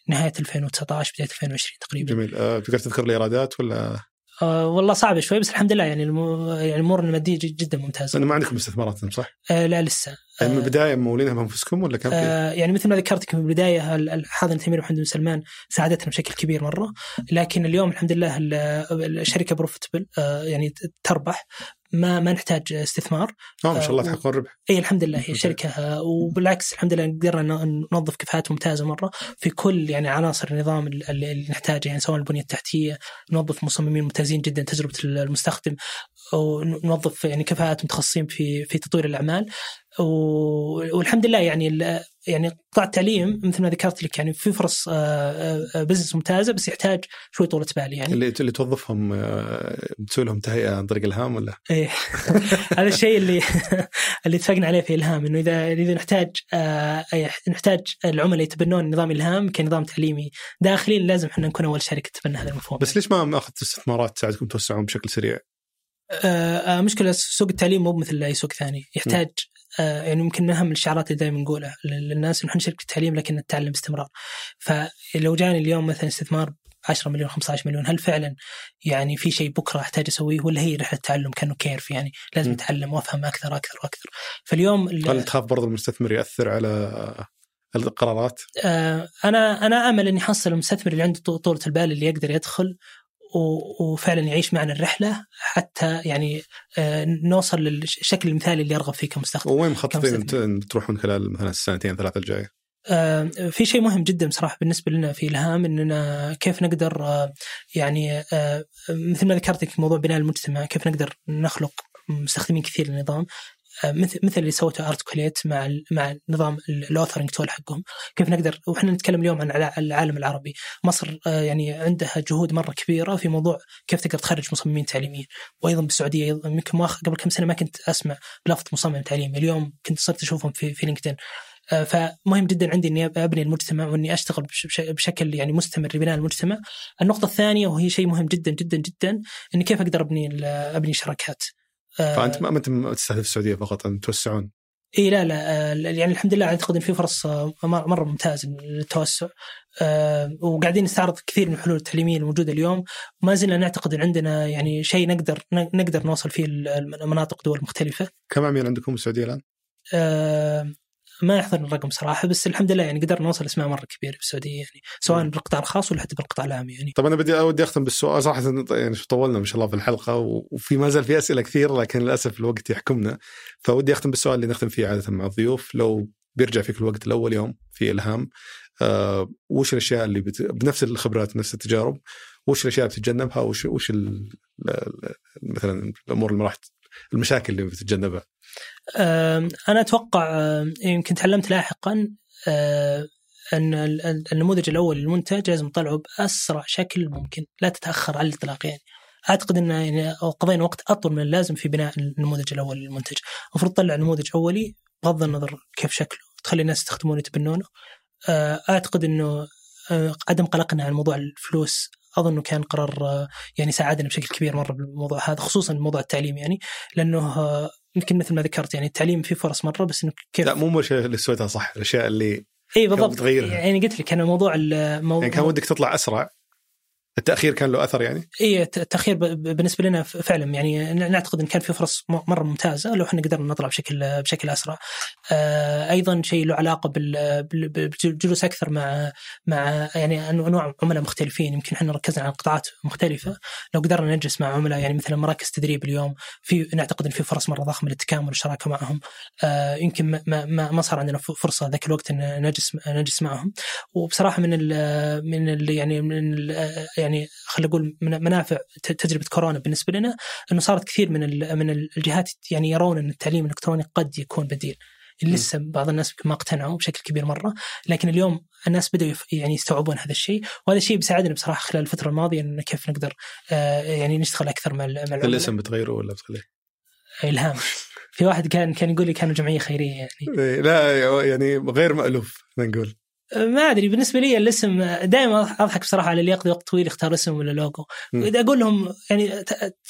نهاية 2019 بداية 2020 تقريبا. جميل. أه تقدر تذكر الإيرادات ولا؟ آه والله صعبة شوي بس الحمد لله يعني المو... يعني الأمور المادية جدا ممتازة. ما عندكم استثمارات صح؟ آه لا لسه. يعني من آه، البداية مولينها بأنفسكم ولا كان آه يعني مثل ما ذكرت من البداية حاضن تمير محمد بن سلمان ساعدتنا بشكل كبير مرة لكن اليوم الحمد لله الشركة بروفيتبل آه يعني تربح ما ما نحتاج استثمار. آه ما شاء الله تحقق الربح اي الحمد لله هي شركة وبالعكس الحمد لله قدرنا نوظف كفاءات ممتازة مرة. في كل يعني عناصر النظام اللي نحتاجها يعني سواء البنية التحتية نوظف مصممين ممتازين جدا تجربة المستخدم. ونوظف يعني كفاءات متخصصين في في تطوير الأعمال والحمد لله يعني يعني قطاع التعليم مثل ما ذكرت لك يعني في فرص بزنس ممتازة بس يحتاج شوي طولة بال يعني اللي اللي توظفهم تسوي لهم تهيئة عن طريق إلهام ولا؟ إيه هذا الشيء اللي اللي اتفقنا عليه في إلهام إنه إذا إذا نحتاج نحتاج العملاء يتبنون نظام إلهام كنظام تعليمي داخلي لازم إحنا نكون أول شركة تتبنى هذا المفهوم بس ليش ما اخذت استثمارات تساعدكم توسعون بشكل سريع؟ آه مشكلة سوق التعليم مو مثل أي سوق ثاني. يحتاج آه يعني ممكن من أهم الشعارات اللي دائما نقولها للناس إحنا شركة التعليم لكن نتعلم باستمرار. فلو جاني اليوم مثلا استثمار 10 مليون 15 مليون هل فعلا يعني في شيء بكرة أحتاج أسويه ولا هي رحلة تعلم كأنه كيرف؟ يعني لازم أتعلم وأفهم أكثر أكثر وأكثر. فاليوم هل تخاف برضو المستثمر يأثر على القرارات؟ آه أنا أنا آمل إني أحصل المستثمر اللي عنده طولة البال اللي يقدر يدخل وفعلا يعيش معنا الرحلة حتى يعني آه نوصل للشكل المثالي اللي يرغب فيه كمستخدم. وين مخططين تروحون خلال مثلا السنتين ثلاثة الجاية؟ آه في شيء مهم جدا بصراحه بالنسبة لنا في الهام إننا كيف نقدر آه يعني مثل ما ذكرت موضوع بناء المجتمع كيف نقدر نخلق مستخدمين كثير للنظام مثل مثل اللي سوته Articulate مع مع نظام ال authoring tool حقهم. كيف نقدر وإحنا نتكلم اليوم عن العالم العربي. مصر آه، يعني عندها جهود مرة كبيرة في موضوع كيف تقدر تخرج مصممين تعليميين. وأيضا بالسعودية يمكن قبل كم سنة ما كنت أسمع بلفظ مصمم تعليمي. اليوم كنت صرت أشوفهم في في LinkedIn. آه، فمهم جدا عندي إني أبني المجتمع وإني أشتغل بشكل يعني مستمر لبناء المجتمع. النقطة الثانية وهي شيء مهم جدا جدا جدا إني كيف أقدر أبني أبني شراكات. فأنت ما أنت تستهدف السعودية فقط انت توسعون إي لا لا آه، يعني الحمد لله أعتقد إن في فرص آه، مرة ممتازة للتوسع آه، وقاعدين نستعرض كثير من الحلول التعليمية الموجودة اليوم وما زلنا نعتقد إن عندنا يعني شيء نقدر نقدر نوصل فيه المناطق دول مختلفة. كم عميل عندكم بالسعوديه الآن؟ ما يحضرني الرقم صراحة بس الحمد لله يعني قدرنا نوصل اسماء مرة كبيرة في السعوديه يعني سواء بالقطاع الخاص ولا حتى بالقطاع العام يعني. طب أنا بدي أودي أختم بالسؤال صراحة يعني طولنا ما شاء الله في الحلقة وفي ما زال في أسئلة كثير لكن للأسف الوقت يحكمنا. فودي أختم بالسؤال اللي نختم فيه عادة مع الضيوف. لو بيرجع فيك الوقت الأول يوم في إلهام آه وش الأشياء اللي بت... بنفس الخبرات نفس التجارب وش الأشياء اللي بتتجنبها وش وش ال... مثلا الأمور اللي راح المشاكل اللي بتتجنبها؟ أنا أتوقع يمكن تعلمت لاحقا أن النموذج الأول للمنتج لازم تطلعه بأسرع شكل ممكن لا تتأخر على الإطلاق يعني. أعتقد إن يعني قضينا وقت أطول من اللازم في بناء النموذج الأول للمنتج. المفروض تطلع نموذج أولي بغض النظر كيف شكله تخلي الناس يستخدمونه يتبنونه. أعتقد إنه عدم قلقنا عن موضوع الفلوس أظن كان قرار يعني ساعدنا بشكل كبير مرة بالموضوع هذا خصوصا موضوع التعليم يعني لأنه يمكن مثل ما ذكرت يعني التعليم فيه فرص مرة بس إنه كيف؟ لا مو الاشياء اللي سويتها صح الأشياء اللي اي بالضبط. يعني قلت لك أنا موضوع الموضوع يعني كان ودك تطلع أسرع. التأخير كان له أثر يعني؟ اي التأخير بالنسبة لنا فعلا يعني نعتقد إن كان في فرص مرة ممتازة لو إحنا قدرنا نطلع بشكل بشكل أسرع. آه أيضا شيء له علاقة بالجلوس أكثر مع مع يعني أنواع عملاء مختلفين يمكن إحنا ركزنا على قطاعات مختلفة لو قدرنا نجلس مع عملاء يعني مثلا مراكز تدريب اليوم في نعتقد إن في فرص مرة ضخمة للتكامل والشراكة معهم. آه يمكن ما ما, ما صار عندنا فرصة ذاك الوقت إن نجلس نجلس معهم وبصراحة من ال من ال يعني من ال يعني خلينا نقول من منافع تجربة كورونا بالنسبة لنا إنه صارت كثير من من الجهات يعني يرون إن التعليم الإلكتروني قد يكون بديل. لسه بعض الناس ما اقتنعوا بشكل كبير مرة لكن اليوم الناس بدأوا يعني يستوعبون هذا الشيء وهذا الشيء بيساعدنا بصراحة خلال الفترة الماضية إن كيف نقدر آه يعني نشتغل أكثر مع مع الاسم بتغيره ولا بتخليه؟ إلهام. في واحد كان كان يقول لي كانوا جمعية خيرية يعني. إيه، لا يعني غير مألوف نقول. ما أدري بالنسبة لي الاسم دائما أضحك بصراحة على اللي يقضي وقت طويل يختار اسم ولا لوجو اذا أقول لهم يعني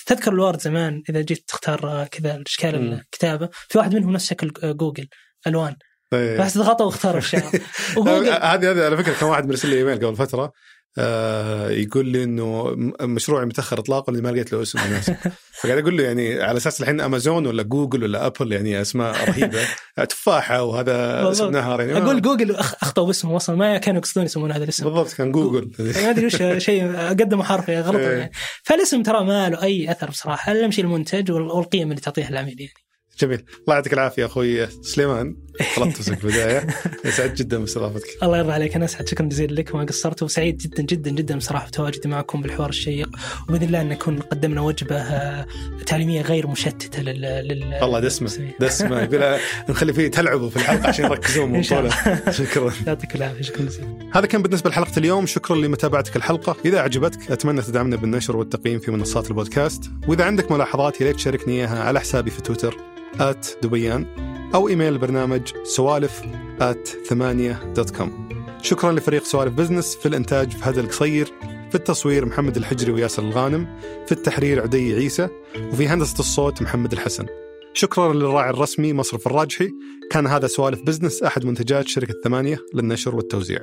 تذكر ال Word زمان إذا جيت تختار كذا اشكال الكتابة في واحد منهم نفس شكل جوجل ألوان. طيب. بس ضغطوا واختاروا الشعار هذه هذه على فكرة كان واحد مرسل لي إيميل قبل فترة. آه يقول لي إنه مشروعي متأخر إطلاقه ما لقيت له اسم مناسب فقاعد أقول له يعني على أساس الحين أمازون ولا جوجل ولا Apple يعني أسماء رهيبة. تفاحة وهذا اسم نهر يعني. أقول جوجل أخطأوا باسمه أصلا. ما كانوا يقصدون يسمون هذا الاسم. بالضبط كان جوجل. ما أدري وش شيء قدموا حرف غلط إيه. يعني. فالاسم ترى ما له أي أثر بصراحة اهم شيء المنتج والقيم اللي تعطيها العميل يعني. جميل. الله يعطيك العافية أخوي سليمان. طلبت في البداية. سعيد جدا باستضافتك. الله يرضى عليك. أنا أسعد. شكرا جزيلا لك وما قصرت. وسعيد جدا جدا جدا بصراحة بتواجدي معكم بالحوار الشيق. وبإذن الله أن نكون قدمنا وجبة آه، تعليمية غير مشتتة لل, لل... والله دسمة دسمة. يقول نخلي فيه تلعبوا في الحلقة عشان يركزون من شكرا. يعطيك العافية. شكرا جزيلا. هذا كان بالنسبة لحلقة اليوم. شكرا لمتابعتك الحلقة. إذا عجبتك أتمنى تدعمنا بالنشر والتقييم في منصات البودكاست. وإذا عندك ملاحظات يا ريت تشاركني إياها على حسابي في تويتر. آت دبيان أو إيميل البرنامج سوالف at ثمانية dot com. شكرا لفريق سوالف بزنس في الإنتاج هذا القصير في التصوير محمد الحجري وياسر الغانم في التحرير عدي عيسى وفي هندسة الصوت محمد الحسن. شكرا للراعي الرسمي مصرف الراجحي. كان هذا سوالف بزنس أحد منتجات شركة ثمانية للنشر والتوزيع.